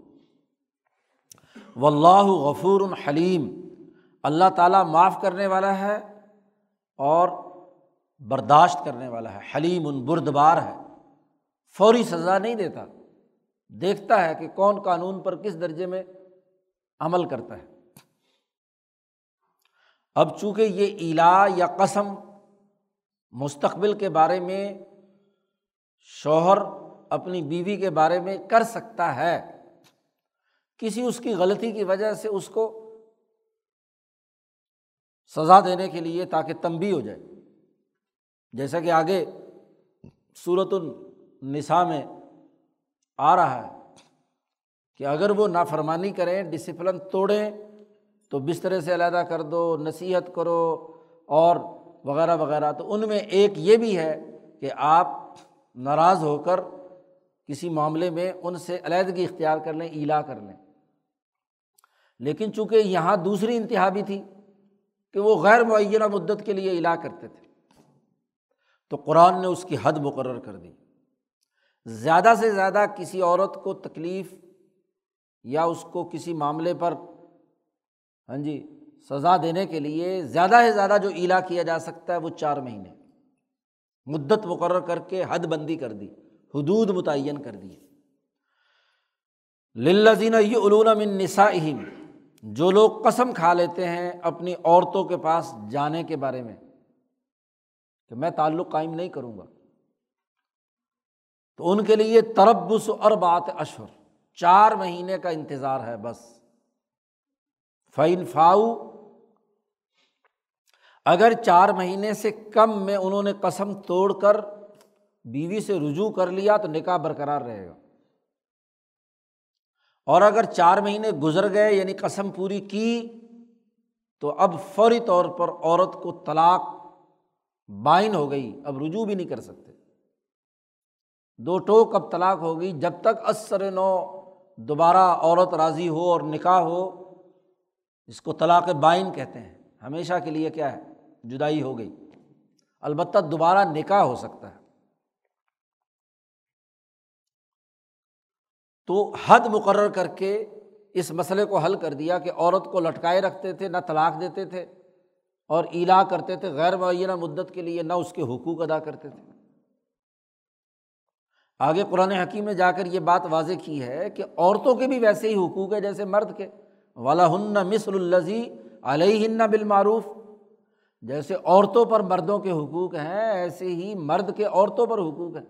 و اللہ غفور الحلیم اللہ تعالیٰ معاف کرنے والا ہے اور برداشت کرنے والا ہے۔ حلیم ان بردبار ہے۔ فوری سزا نہیں دیتا۔ دیکھتا ہے کہ کون قانون پر کس درجے میں عمل کرتا ہے۔ اب چونکہ یہ الا یا قسم مستقبل کے بارے میں شوہر اپنی بیوی کے بارے میں کر سکتا ہے، کسی اس کی غلطی کی وجہ سے اس کو سزا دینے کے لیے تاکہ تنبی ہو جائے۔ جیسا کہ آگے صورت النساء میں آ رہا ہے کہ اگر وہ نافرمانی کریں ڈسپلن توڑیں، تو بسترے سے علیحدہ کر دو، نصیحت کرو اور وغیرہ وغیرہ۔ تو ان میں ایک یہ بھی ہے کہ آپ ناراض ہو کر کسی معاملے میں ان سے علیحدگی اختیار کر لیں، ایلا کر لیں۔ لیکن چونکہ یہاں دوسری انتہا بھی تھی کہ وہ غیر معینہ مدت کے لیے الا کرتے تھے، تو قرآن نے اس کی حد مقرر کر دی۔ زیادہ سے زیادہ کسی عورت کو تکلیف یا اس کو کسی معاملے پر ہاں جی سزا دینے کے لیے زیادہ سے زیادہ جو ایلا کیا جا سکتا ہے وہ چار مہینے، مدت مقرر کر کے حد بندی کر دی، حدود متعین کر دی للزین یہ علون من نسا جو لوگ قسم کھا لیتے ہیں اپنی عورتوں کے پاس جانے کے بارے میں، کہ میں تعلق قائم نہیں کروں گا۔ تو ان کے لیے تربس اور بات اشور چار مہینے کا انتظار ہے بس۔ فعین فاؤ، اگر چار مہینے سے کم میں انہوں نے قسم توڑ کر بیوی سے رجوع کر لیا تو نکاح برقرار رہے گا۔ اور اگر چار مہینے گزر گئے یعنی قسم پوری کی، تو اب فوری طور پر عورت کو طلاق بائن ہو گئی، اب رجوع بھی نہیں کر سکتے۔ دو ٹوک اب طلاق ہو گئی جب تک اثر نو دوبارہ عورت راضی ہو اور نکاح ہو، اس کو طلاق بائن کہتے ہیں۔ ہمیشہ کے لیے کیا ہے؟ جدائی ہو گئی۔ البتہ دوبارہ نکاح ہو سکتا ہے۔ تو حد مقرر کر کے اس مسئلے کو حل کر دیا کہ عورت کو لٹکائے رکھتے تھے، نہ طلاق دیتے تھے اور الا کرتے تھے، غیر معینہ مدت کے لیے نہ اس کے حقوق ادا کرتے تھے۔ آگے قرآن حکیم میں جا کر یہ بات واضح کی ہے کہ عورتوں کے بھی ویسے ہی حقوق ہے جیسے مرد کے۔ والا ہن مصر الزی علیہ ہن بالمعروف۔ جیسے عورتوں پر مردوں کے حقوق ہیں، ایسے ہی مرد کے عورتوں پر حقوق ہیں۔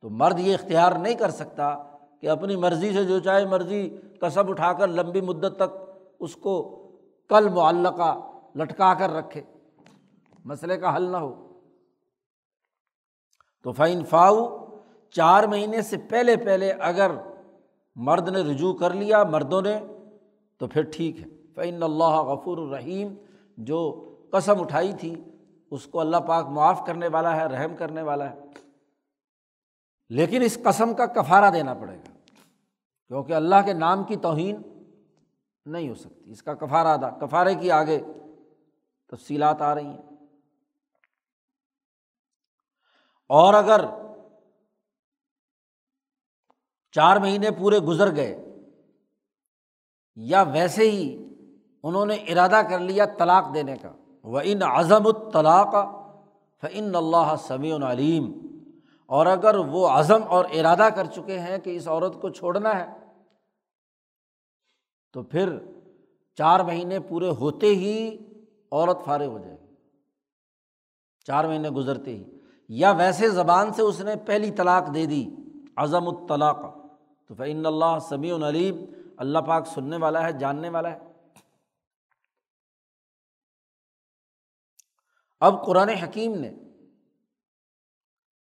تو مرد یہ اختیار نہیں کر سکتا کہ اپنی مرضی سے جو چاہے مرضی کسب اٹھا کر لمبی مدت تک اس کو کل معلقہ لٹکا کر رکھے۔ مسئلے کا حل نہ ہو۔ تو فائن فاؤ چار مہینے سے پہلے پہلے اگر مرد نے رجوع کر لیا مردوں نے، تو پھر ٹھیک ہے۔ فعین اللہ غفور الرحیم جو قسم اٹھائی تھی، اس کو اللہ پاک معاف کرنے والا ہے، رحم کرنے والا ہے۔ لیکن اس قسم کا کفارہ دینا پڑے گا۔ کیونکہ اللہ کے نام کی توہین نہیں ہو سکتی۔ اس کا کفارہ ادا، کفارے کی آگے تفصیلات آ رہی ہیں۔ اور اگر چار مہینے پورے گزر گئے۔ یا ویسے ہی انہوں نے ارادہ کر لیا طلاق دینے کا۔ وہ ان عظم الطلاق فعن اللہ سمیع علیم اور اگر وہ عزم اور ارادہ کر چکے ہیں کہ اس عورت کو چھوڑنا ہے، تو پھر چار مہینے پورے ہوتے ہی عورت فارغ ہو جائے گی۔ چار مہینے گزرتے ہی۔ یا ویسے زبان سے اس نے پہلی طلاق دے دی عظم الطلاق۔ تو فعن اللہ سمیع علیم اللہ پاک سننے والا ہے، جاننے والا ہے۔ اب قرآن حکیم نے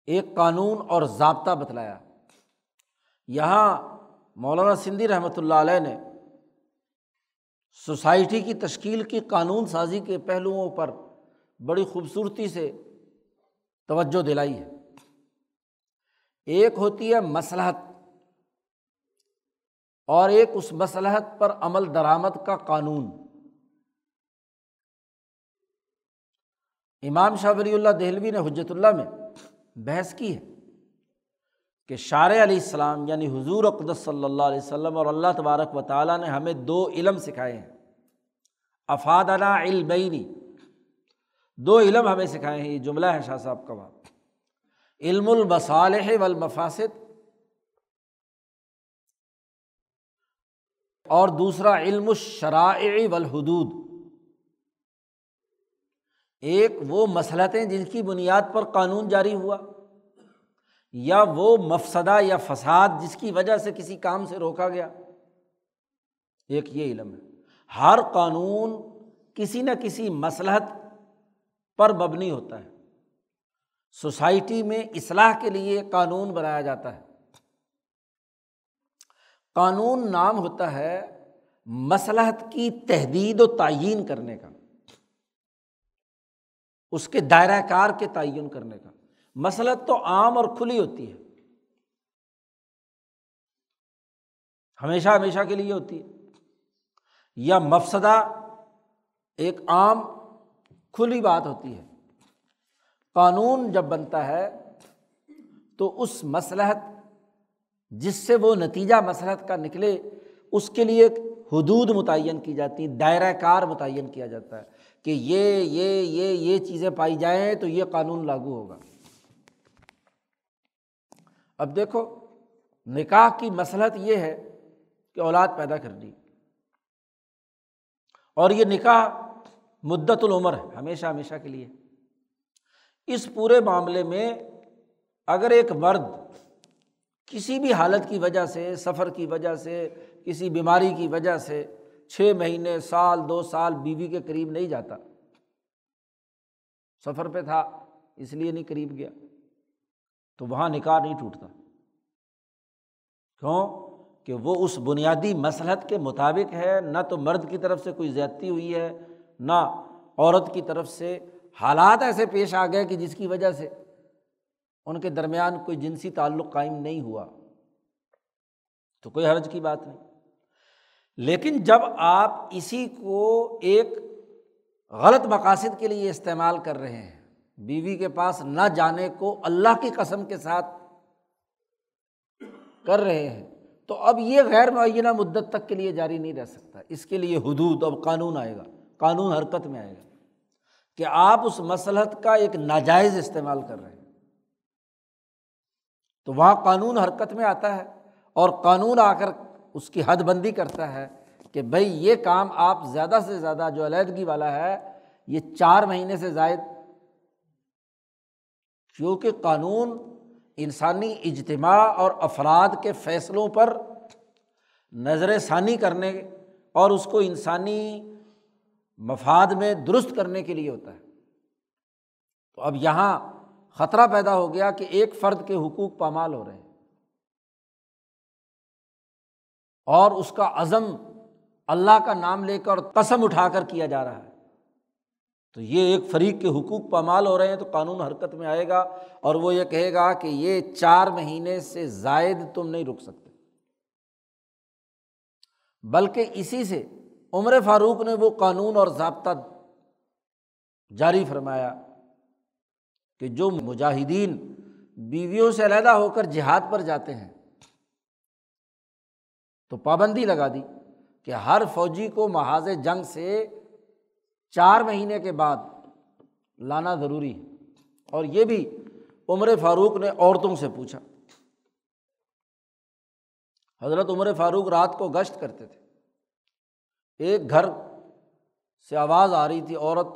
ایک قانون اور ضابطہ بتلایا۔ یہاں مولانا سندھی رحمۃ اللہ علیہ نے سوسائٹی کی تشکیل کی قانون سازی کے پہلوؤں پر بڑی خوبصورتی سے توجہ دلائی ہے۔ ایک ہوتی ہے مسلحت اور ایک اس مسلحت پر عمل درآمد کا قانون۔ امام شاہ ولی اللہ دہلوی نے حجرت اللہ میں بحث کی ہے کہ شار علیہ السلام یعنی حضور اقدس صلی اللہ علیہ وسلم اور اللہ تبارک و تعالیٰ نے ہمیں دو علم سکھائے ہیں۔ افادنا علمینی دو علم ہمیں سکھائے ہیں، یہ جملہ ہے شاہ صاحب کا بات علم المصالح والمفاسد۔ اور دوسرا علم الشرائع والحدود۔ ایک وہ مسلطیں جن کی بنیاد پر قانون جاری ہوا، یا وہ مفسدہ یا فساد جس کی وجہ سے کسی کام سے روکا گیا۔ ایک یہ علم ہے۔ ہر قانون کسی نہ کسی مسلحت پر مبنی ہوتا ہے۔ سوسائٹی میں اصلاح کے لیے قانون بنایا جاتا ہے۔ قانون نام ہوتا ہے مسلحت کی تحدید و تعین کرنے کا۔ اس کے دائرۂ کار کے تعین کرنے کا۔ مسلط تو عام اور کھلی ہوتی ہے۔ ہمیشہ ہمیشہ کے لیے ہوتی ہے۔ یا مفسدہ ایک عام کھلی بات ہوتی ہے۔ قانون جب بنتا ہے تو اس مسلحت جس سے وہ نتیجہ مسلحت کا نکلے، اس کے لیے حدود متعین کی جاتی ہیں دائرۂ کار متعین کیا جاتا ہے کہ یہ یہ یہ یہ چیزیں پائی جائیں تو یہ قانون لاگو ہوگا۔ اب دیکھو، نکاح کی مسلحت یہ ہے کہ اولاد پیدا کر دی۔ اور یہ نکاح مدت العمر ہے، ہمیشہ ہمیشہ کے لیے۔ اس پورے معاملے میں اگر ایک مرد کسی بھی حالت کی وجہ سے، سفر کی وجہ سے، کسی بیماری کی وجہ سے چھ مہینے، سال، دو سال بیوی کے قریب نہیں جاتا۔ سفر پہ تھا، اس لیے نہیں قریب گیا۔ تو وہاں نکاح نہیں ٹوٹتا۔ کیوں؟ کہ وہ اس بنیادی مسلحت کے مطابق ہے، نہ تو مرد کی طرف سے کوئی زیادتی ہوئی ہے، نہ عورت کی طرف سے۔ حالات ایسے پیش آ گئے کہ جس کی وجہ سے۔ ان کے درمیان کوئی جنسی تعلق قائم نہیں ہوا تو کوئی حرج کی بات نہیں۔ لیکن جب آپ اسی کو ایک غلط مقاصد کے لیے استعمال کر رہے ہیں، بیوی کے پاس نہ جانے کو اللہ کی قسم کے ساتھ کر رہے ہیں، تو اب یہ غیر معینہ مدت تک کے لیے جاری نہیں رہ سکتا۔ اس کے لیے حدود، اب قانون آئے گا۔ قانون حرکت میں آئے گا کہ آپ اس مسلحت کا ایک ناجائز استعمال کر رہے ہیں۔ تو وہاں قانون حرکت میں آتا ہے اور قانون آ کر اس کی حد بندی کرتا ہے کہ بھائی یہ کام آپ زیادہ سے زیادہ جو علیحدگی والا ہے، یہ چار مہینے سے زائد۔ کیونکہ قانون انسانی اجتماع اور افراد کے فیصلوں پر نظر ثانی کرنے اور اس کو انسانی مفاد میں درست کرنے کے لیے ہوتا ہے۔ تو اب یہاں خطرہ پیدا ہو گیا کہ ایک فرد کے حقوق پامال ہو رہے ہیں۔ اور اس کا عزم اللہ کا نام لے کر قسم اٹھا کر کیا جا رہا ہے۔ تو یہ ایک فریق کے حقوق پامال ہو رہے ہیں تو قانون حرکت میں آئے گا اور وہ یہ کہے گا کہ یہ چار مہینے سے زائد تم نہیں رک سکتے۔ بلکہ اسی سے عمر فاروق نے وہ قانون اور ضابطہ جاری فرمایا۔ کہ جو مجاہدین بیویوں سے علیحدہ ہو کر جہاد پر جاتے ہیں، تو پابندی لگا دی کہ ہر فوجی کو محاذ جنگ سے چار مہینے کے بعد لانا ضروری ہے۔ اور یہ بھی عمر فاروق نے عورتوں سے پوچھا۔ حضرت عمر فاروق رات کو گشت کرتے تھے۔ ایک گھر سے آواز آ رہی تھی، عورت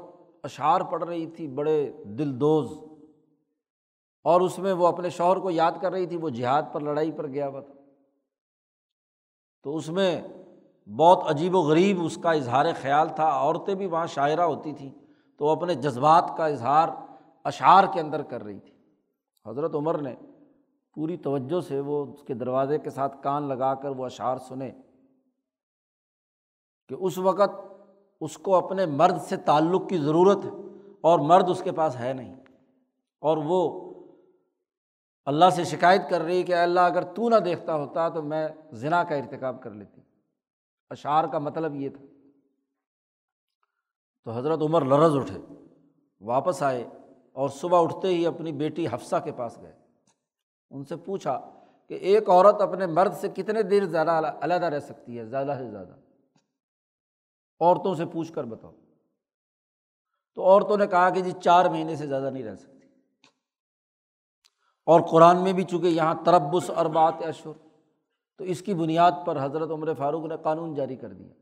اشعار پڑھ رہی تھی، بڑے دل دوز اور اس میں وہ اپنے شوہر کو یاد کر رہی تھی، وہ جہاد پر، لڑائی پر گیا ہوا تھا۔ تو اس میں بہت عجیب و غریب اس کا اظہار خیال تھا۔ عورتیں بھی وہاں شاعرہ ہوتی تھیں، تو وہ اپنے جذبات کا اظہار اشعار کے اندر کر رہی تھی۔ حضرت عمر نے پوری توجہ سے وہ اس کے دروازے کے ساتھ کان لگا کر وہ اشعار سنے کہ اس وقت اس کو اپنے مرد سے تعلق کی ضرورت ہے اور مرد اس کے پاس ہے نہیں اور وہ اللہ سے شکایت کر رہی کہ اللہ اگر تو نہ دیکھتا ہوتا تو میں ذنا کا ارتکاب کر لیتی۔ اشعار کا مطلب یہ تھا۔ تو حضرت عمر لرز اٹھے، واپس آئے اور صبح اٹھتے ہی اپنی بیٹی حفصہ کے پاس گئے۔ ان سے پوچھا کہ ایک عورت اپنے مرد سے کتنے دیر زیادہ علیحدہ رہ سکتی ہے؟ زیادہ سے زیادہ۔ عورتوں سے پوچھ کر بتاؤ۔ تو عورتوں نے کہا کہ جی چار مہینے سے زیادہ نہیں رہ سکتی۔ اور قرآن میں بھی چونکہ یہاں تربس اور بات اشور تو اس کی بنیاد پر حضرت عمر فاروق نے قانون جاری کر دیا۔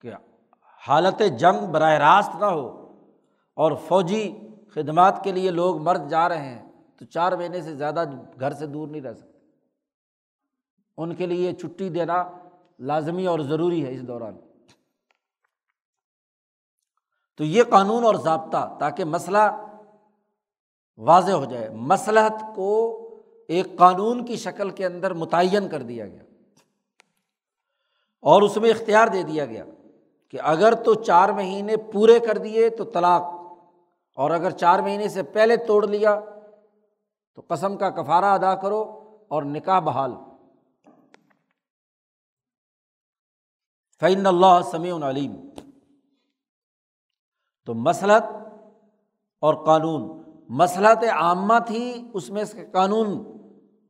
کہ حالت جنگ براہ راست نہ ہو اور فوجی خدمات کے لیے لوگ مرد جا رہے ہیں، تو چار مہینے سے زیادہ گھر سے دور نہیں رہ سکتے۔ ان کے لیے چھٹی دینا لازمی اور ضروری ہے اس دوران۔ تو یہ قانون اور ضابطہ، تاکہ مسئلہ واضح ہو جائے، مسلحت کو ایک قانون کی شکل کے اندر متعین کر دیا گیا۔ اور اس میں اختیار دے دیا گیا کہ اگر تو چار مہینے پورے کر دیے تو طلاق، اور اگر چار مہینے سے پہلے توڑ لیا تو قسم کا کفارہ ادا کرو اور نکاح بحال۔ فعین اللہ سمیع علیم تو مسلط اور قانون مسلط عامہ تھی، اس میں سے قانون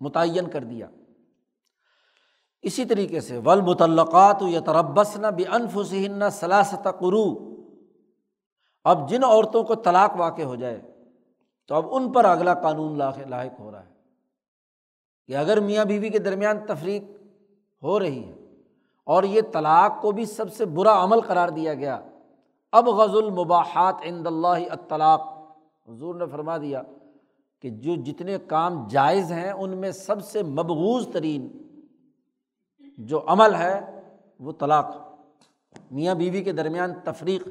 متعین کر دیا۔ اسی طریقے سے ول متعلقات یا تربس نہ بے انف سہن سلاست قرو اب جن عورتوں کو طلاق واقع ہو جائے، تو اب ان پر اگلا قانون لاحق ہو رہا ہے۔ کہ اگر میاں بیوی کے درمیان تفریق ہو رہی ہے اور یہ طلاق کو بھی سب سے برا عمل قرار دیا گیا، اب غز المباحات عند اللہ اطلاق حضور نے فرما دیا کہ جو جتنے کام جائز ہیں، ان میں سب سے مبغوض ترین جو عمل ہے، وہ طلاق۔ میاں بیوی کے درمیان تفریق،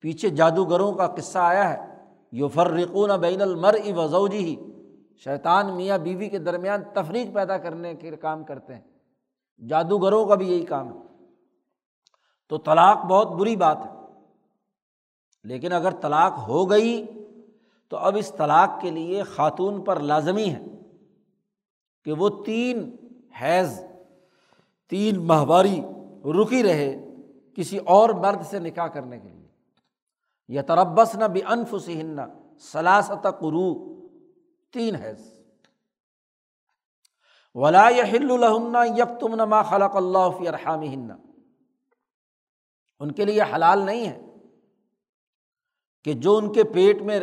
پیچھے جادوگروں کا قصہ آیا ہے۔ یوفرقون بین المر وضوجی ہی شیطان میاں بیوی کے درمیان تفریق پیدا کرنے کے کام کرتے ہیں۔ جادوگروں کا بھی یہی کام ہے۔ تو طلاق بہت بری بات ہے۔ لیکن اگر طلاق ہو گئی تو اب اس طلاق کے لیے خاتون پر لازمی ہے کہ وہ تین حیض، تین ماہواری رکی رہے کسی اور مرد سے نکاح کرنے کے لیے۔ یا تربس نہ بھی انف سلاست قرو تین حیض۔ ولا ہل الحمن یب تم نما خلق اللہ فی ارحام ہن ان کے لیے حلال نہیں ہے کہ جو ان کے پیٹ میں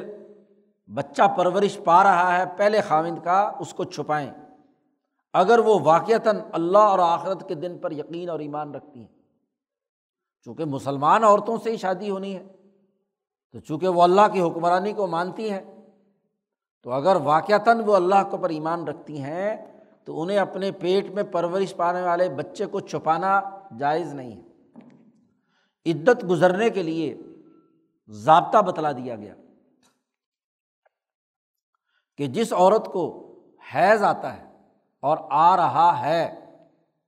بچہ پرورش پا رہا ہے، پہلے خاوند کا اس کو چھپائیں۔ اگر وہ واقعتاً اللہ اور آخرت کے دن پر یقین اور ایمان رکھتی ہیں۔ چونکہ مسلمان عورتوں سے ہی شادی ہونی ہے۔ تو چونکہ وہ اللہ کی حکمرانی کو مانتی ہیں، تو اگر واقعتاً وہ اللہ کے اوپر ایمان رکھتی ہیں، تو انہیں اپنے پیٹ میں پرورش پانے والے بچے کو چھپانا جائز نہیں ہے۔ عدت گزرنے کے لیے ضابطہ بتلا دیا گیا۔ کہ جس عورت کو حیض آتا ہے اور آ رہا ہے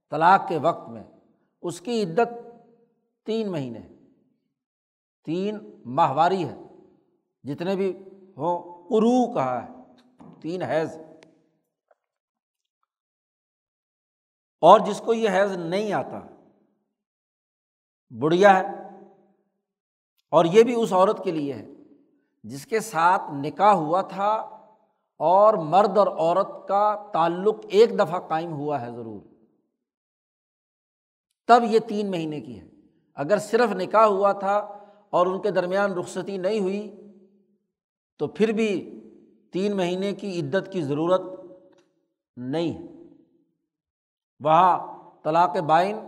طلاق کے وقت میں، اس کی عدت تین مہینے تین ماہواری ہے۔ جتنے بھی ہوں قرو کہا ہے۔ تین حیض۔ اور جس کو یہ حیض نہیں آتا، بڑھیا ہے۔ اور یہ بھی اس عورت کے لیے ہے۔ جس کے ساتھ نکاح ہوا تھا اور مرد اور عورت کا تعلق ایک دفعہ قائم ہوا ہے ضرور۔ تب یہ تین مہینے کی ہے اگر صرف نکاح ہوا تھا اور ان کے درمیان رخصتی نہیں ہوئی، تو پھر بھی تین مہینے کی عدت کی ضرورت نہیں ہے۔ وہاں طلاق بائن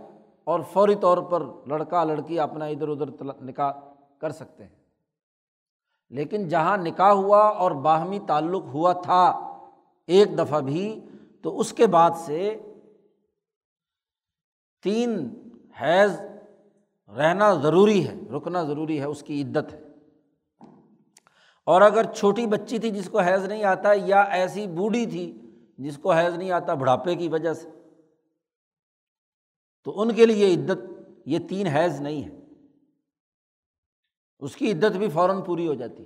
اور فوری طور پر لڑکا لڑکی اپنا ادھر ادھر نکاح کر سکتے ہیں۔ لیکن جہاں نکاح ہوا اور باہمی تعلق ہوا تھا ایک دفعہ بھی، تو اس کے بعد سے تین حیض رہنا ضروری ہے، رکنا ضروری ہے، اس کی عدت ہے۔ اور اگر چھوٹی بچی تھی جس کو حیض نہیں آتا یا ایسی بوڑھی تھی جس کو حیض نہیں آتا بڑھاپے کی وجہ سے، تو ان کے لیے عدت یہ تین حیض نہیں ہے۔ اس کی عدت بھی فوراً پوری ہو جاتی۔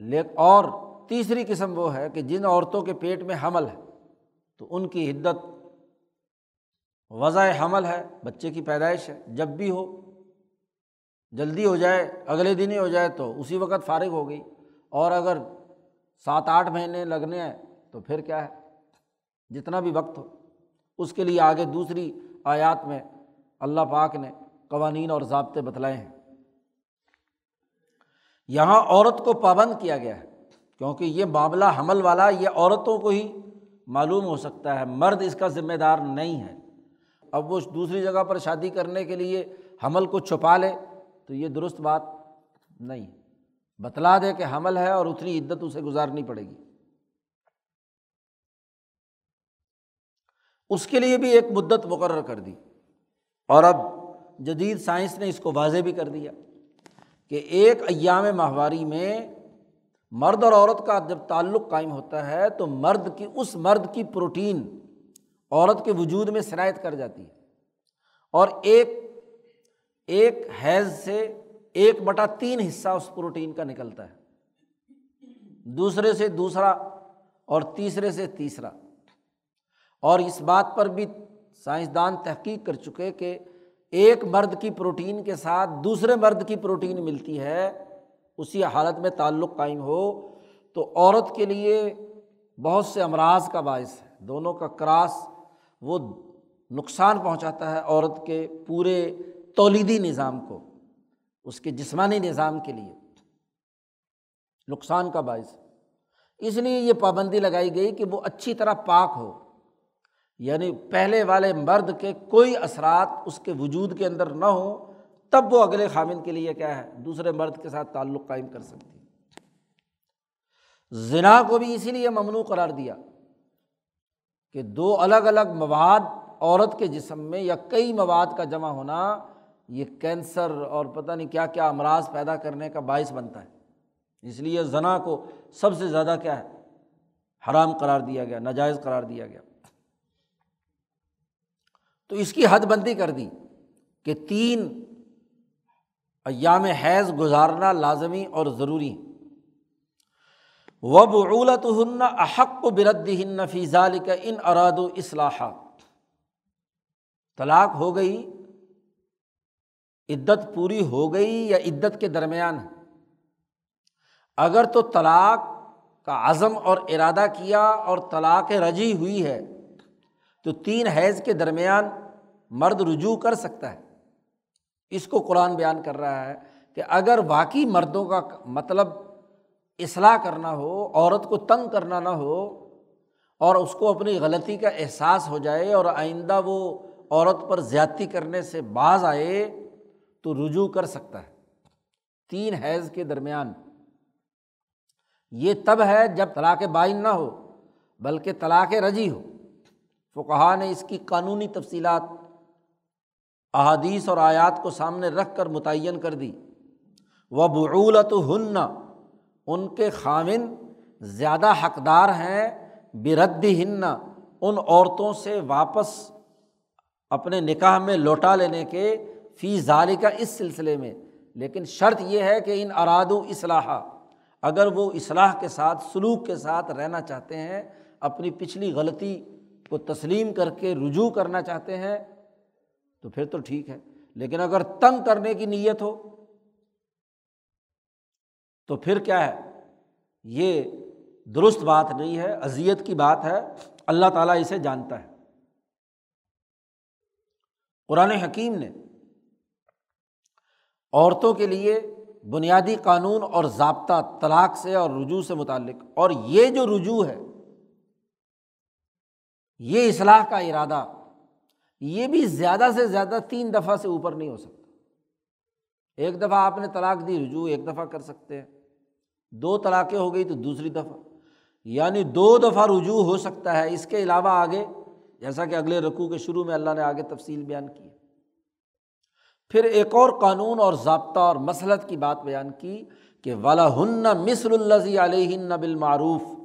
لیک اور تیسری قسم وہ ہے کہ جن عورتوں کے پیٹ میں حمل ہے، تو ان کی عدت وضع حمل ہے، بچے کی پیدائش ہے۔ جب بھی ہو، جلدی ہو جائے، اگلے دن ہی ہو جائے، تو اسی وقت فارغ ہو گئی۔ اور اگر سات آٹھ مہینے لگنے ہیں، تو پھر کیا ہے؟ جتنا بھی وقت ہو، اس کے لیے آگے دوسری آیات میں اللہ پاک نے قوانین اور ضابطے بتلائے ہیں۔ یہاں عورت کو پابند کیا گیا ہے، کیونکہ یہ معاملہ حمل والا یہ عورتوں کو ہی معلوم ہو سکتا ہے، مرد اس کا ذمہ دار نہیں ہے۔ اب وہ دوسری جگہ پر شادی کرنے کے لیے حمل کو چھپا لے تو یہ درست بات نہیں۔ بتلا دے کہ حمل ہے اور اتنی عدت اسے گزارنی پڑے گی۔ اس کے لیے بھی ایک مدت مقرر کر دی۔ اور اب جدید سائنس نے اس کو واضح بھی کر دیا۔ کہ ایک ایام ماہواری میں مرد اور عورت کا جب تعلق قائم ہوتا ہے تو مرد کی، اس مرد کی پروٹین عورت کے وجود میں شرائط کر جاتی ہے۔ اور ایک ایک حیض سے ایک بٹا تین حصہ اس پروٹین کا نکلتا ہے۔ دوسرے سے دوسرا اور تیسرے سے تیسرا۔ اور اس بات پر بھی سائنسدان تحقیق کر چکے کہ ایک مرد کی پروٹین کے ساتھ دوسرے مرد کی پروٹین ملتی ہے، اسی حالت میں تعلق قائم ہو تو عورت کے لیے بہت سے امراض کا باعث ہے۔ دونوں کا کراس وہ نقصان پہنچاتا ہے عورت کے پورے تولیدی نظام کو، اس کے جسمانی نظام کے لیے۔ نقصان کا باعث۔ اس لیے یہ پابندی لگائی گئی کہ وہ اچھی طرح پاک ہو۔ یعنی پہلے والے مرد کے کوئی اثرات اس کے وجود کے اندر نہ ہوں، تب وہ اگلے خامن کے لیے کیا ہے، دوسرے مرد کے ساتھ تعلق قائم کر سکتی زنا کو بھی اسی لیے ممنوع قرار دیا کہ دو الگ الگ مواد عورت کے جسم میں یا کئی مواد کا جمع ہونا، یہ کینسر اور پتہ نہیں کیا کیا امراض پیدا کرنے کا باعث بنتا ہے۔ اس لیے زنا کو سب سے زیادہ کیا ہے، حرام قرار دیا گیا، ناجائز قرار دیا گیا۔ تو اس کی حد بندی کر دی کہ تین ایام حیض گزارنا لازمی اور ضروری وب اولت ہن احق و برد ہن فیضال کا ان اراد و اصلاحات طلاق ہو گئی، عدت پوری ہو گئی یا عدت کے درمیان اگر تو طلاق کا عزم اور ارادہ کیا اور طلاق رجی ہوئی ہے تو تین حیض کے درمیان مرد رجوع کر سکتا ہے۔ اس کو قرآن بیان کر رہا ہے کہ اگر واقعی مردوں کا مطلب اصلاح کرنا ہو، عورت کو تنگ کرنا نہ ہو اور اس کو اپنی غلطی کا احساس ہو جائے اور آئندہ وہ عورت پر زیادتی کرنے سے باز آئے تو رجوع کر سکتا ہے۔ تین حیض کے درمیان۔ یہ تب ہے جب طلاق بائن نہ ہو، بلکہ طلاق رجی ہو۔ فقہ نے اس کی قانونی تفصیلات، احادیث اور آیات کو سامنے رکھ کر متعین کر دی۔ وہ بعولت ہن ان کے خامن زیادہ حقدار ہیں برد ہن ان عورتوں سے واپس اپنے نکاح میں لوٹا لینے کے، فی ظالی کا اس سلسلے میں۔ لیکن شرط یہ ہے کہ ان اراد و اصلاح اگر وہ اصلاح کے ساتھ، سلوک کے ساتھ رہنا چاہتے ہیں، اپنی پچھلی غلطی کو تسلیم کر کے رجوع کرنا چاہتے ہیں، تو پھر تو ٹھیک ہے۔ لیکن اگر تنگ کرنے کی نیت ہو، تو پھر کیا ہے؟ یہ درست بات نہیں ہے، اذیت کی بات ہے۔ اللہ تعالیٰ اسے جانتا ہے۔ قرآن حکیم نے عورتوں کے لیے بنیادی قانون اور ضابطہ طلاق سے اور رجوع سے متعلق، اور یہ جو رجوع ہے یہ اصلاح کا ارادہ یہ بھی زیادہ سے زیادہ تین دفعہ سے اوپر نہیں ہو سکتا۔ ایک دفعہ آپ نے طلاق دی، رجوع ایک دفعہ کر سکتے ہیں۔ دو طلاقیں ہو گئی تو دوسری دفعہ۔ یعنی دو دفعہ رجوع ہو سکتا ہے۔ اس کے علاوہ آگے، جیسا کہ اگلے رقوع کے شروع میں اللہ نے آگے تفصیل بیان کی۔ پھر ایک اور قانون اور ضابطہ اور مسلط کی بات بیان کی کہ والا ہن مصر الزی علیہ بالمعروف۔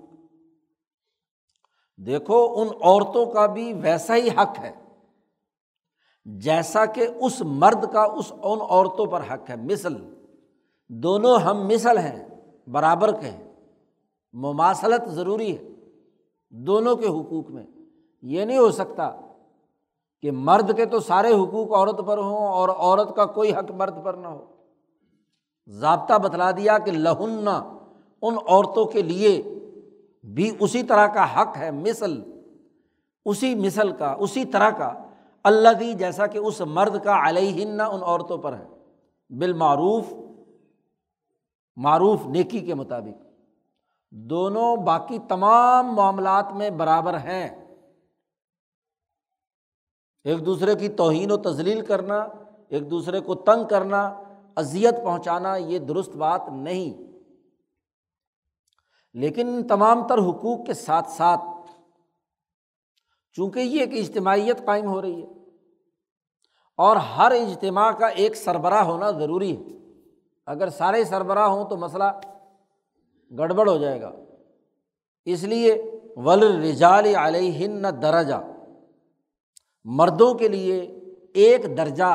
دیکھو، ان عورتوں کا بھی ویسا ہی حق ہے، جیسا کہ اس مرد کا اس ان عورتوں پر حق ہے۔ مثل، دونوں ہم مثل ہیں، برابر کے ہیں، مماثلت ضروری ہے دونوں کے حقوق میں۔ یہ نہیں ہو سکتا کہ مرد کے تو سارے حقوق عورت پر ہوں اور عورت کا کوئی حق مرد پر نہ ہو۔ ضابطہ بتلا دیا کہ لہن ان عورتوں کے لیے بھی اسی طرح کا حق ہے، مثل، اسی مثل کا، اسی طرح کا۔ اللہ دی جیسا کہ اس مرد کا علیہ ان عورتوں پر ہے۔ بالمعروف، معروف نیکی کے مطابق۔ دونوں باقی تمام معاملات میں برابر ہیں۔ ایک دوسرے کی توہین و تزلیل کرنا، ایک دوسرے کو تنگ کرنا، اذیت پہنچانا، یہ درست بات نہیں۔ لیکن ان تمام تر حقوق کے ساتھ ساتھ، چونکہ یہ ایک اجتماعیت قائم ہو رہی ہے، اور ہر اجتماع کا ایک سربراہ ہونا ضروری ہے۔ اگر سارے سربراہ ہوں تو مسئلہ گڑبڑ ہو جائے گا۔ اس لیے ول رجال علیہ درجہ، مردوں کے لیے ایک درجہ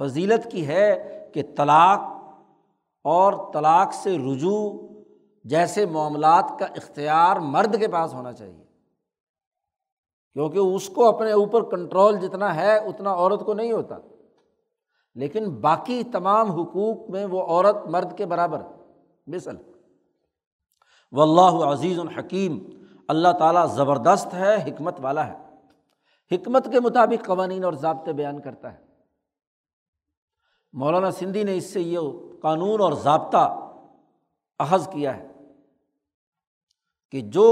فضیلت کی ہے کہ طلاق اور طلاق سے رجوع جیسے معاملات کا اختیار مرد کے پاس ہونا چاہیے۔ کیونکہ اس کو اپنے اوپر کنٹرول جتنا ہے، اتنا عورت کو نہیں ہوتا۔ لیکن باقی تمام حقوق میں وہ عورت مرد کے برابر مثل و اللہ عزیز الحکیم اللہ تعالیٰ زبردست ہے، حکمت والا ہے۔ حکمت کے مطابق قوانین اور ضابطے بیان کرتا ہے۔ مولانا سندھی نے اس سے یہ قانون اور ضابطہ اخذ کیا ہے۔ کہ جو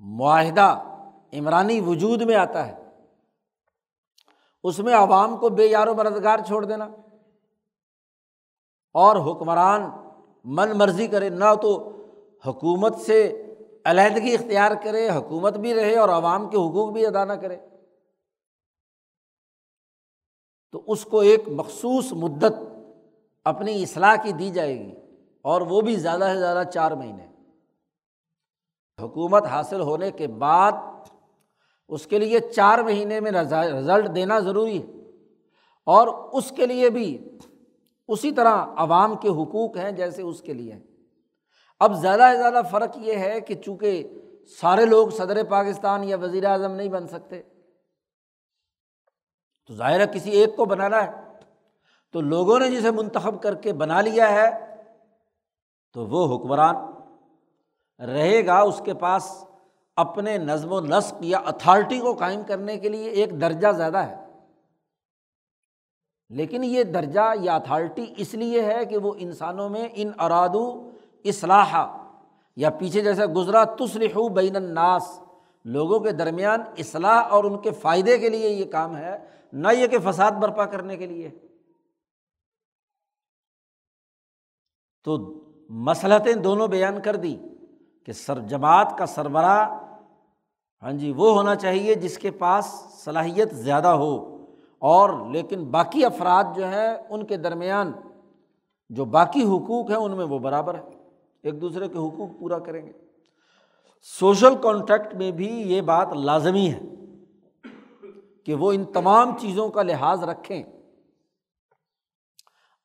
معاہدہ عمرانی وجود میں آتا ہے، اس میں عوام کو بے یار و مددگار چھوڑ دینا، اور حکمران من مرضی کرے، نہ تو حکومت سے علیحدگی اختیار کرے، حکومت بھی رہے اور عوام کے حقوق بھی ادا نہ کرے۔ تو اس کو ایک مخصوص مدت اپنی اصلاح کی دی جائے گی، اور وہ بھی زیادہ سے زیادہ چار مہینے۔ حکومت حاصل ہونے کے بعد اس کے لیے چار مہینے میں رزلٹ دینا ضروری ہے۔ اور اس کے لیے بھی اسی طرح عوام کے حقوق ہیں جیسے اس کے لیے اب زیادہ سے زیادہ فرق یہ ہے کہ چونکہ سارے لوگ صدر پاکستان یا وزیر اعظم نہیں بن سکتے، تو ظاہر ہے کسی ایک کو بنانا ہے۔ تو لوگوں نے جسے منتخب کر کے بنا لیا ہے، تو وہ حکمران رہے گا اس کے پاس اپنے نظم و نسق یا اتھارٹی کو قائم کرنے کے لیے ایک درجہ زیادہ ہے۔ لیکن یہ درجہ یا اتھارٹی اس لیے ہے کہ وہ انسانوں میں ان ارادو اصلاح یا پیچھے جیسے گزرا تسلح بین الناس، لوگوں کے درمیان اصلاح اور ان کے فائدے کے لیے یہ کام ہے، نہ یہ کہ فساد برپا کرنے کے لیے۔ تو مسلطیں دونوں بیان کر دی۔ کہ سر جماعت کا سربراہ ہاں جی وہ ہونا چاہیے جس کے پاس صلاحیت زیادہ ہو۔ اور لیکن باقی افراد جو ہیں، ان کے درمیان جو باقی حقوق ہیں، ان میں وہ برابر ہے ایک دوسرے کے حقوق پورا کریں گے۔ سوشل کانٹیکٹ میں بھی یہ بات لازمی ہے کہ وہ ان تمام چیزوں کا لحاظ رکھیں۔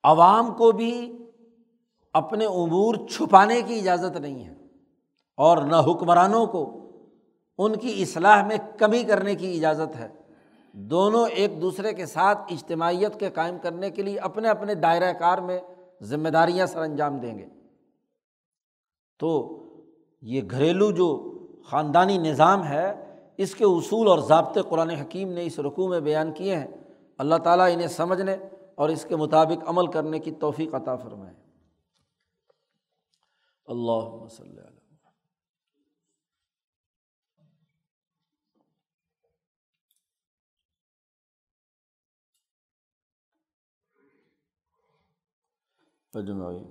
عوام کو بھی اپنے امور چھپانے کی اجازت نہیں ہے۔ اور نہ حکمرانوں کو، ان کی اصلاح میں کمی کرنے کی اجازت ہے۔ دونوں ایک دوسرے کے ساتھ اجتماعیت کے قائم کرنے کے لیے اپنے اپنے دائرۂ کار میں ذمہ داریاں سر انجام دیں گے۔ تو یہ گھریلو جو خاندانی نظام ہے، اس کے اصول اور ضابطے قرآن حکیم نے اس رقوع میں بیان کیے ہیں۔ اللہ تعالیٰ انہیں سمجھنے اور اس کے مطابق عمل کرنے کی توفیق عطا فرمائے۔ اللہ وسلم۔ اجمعین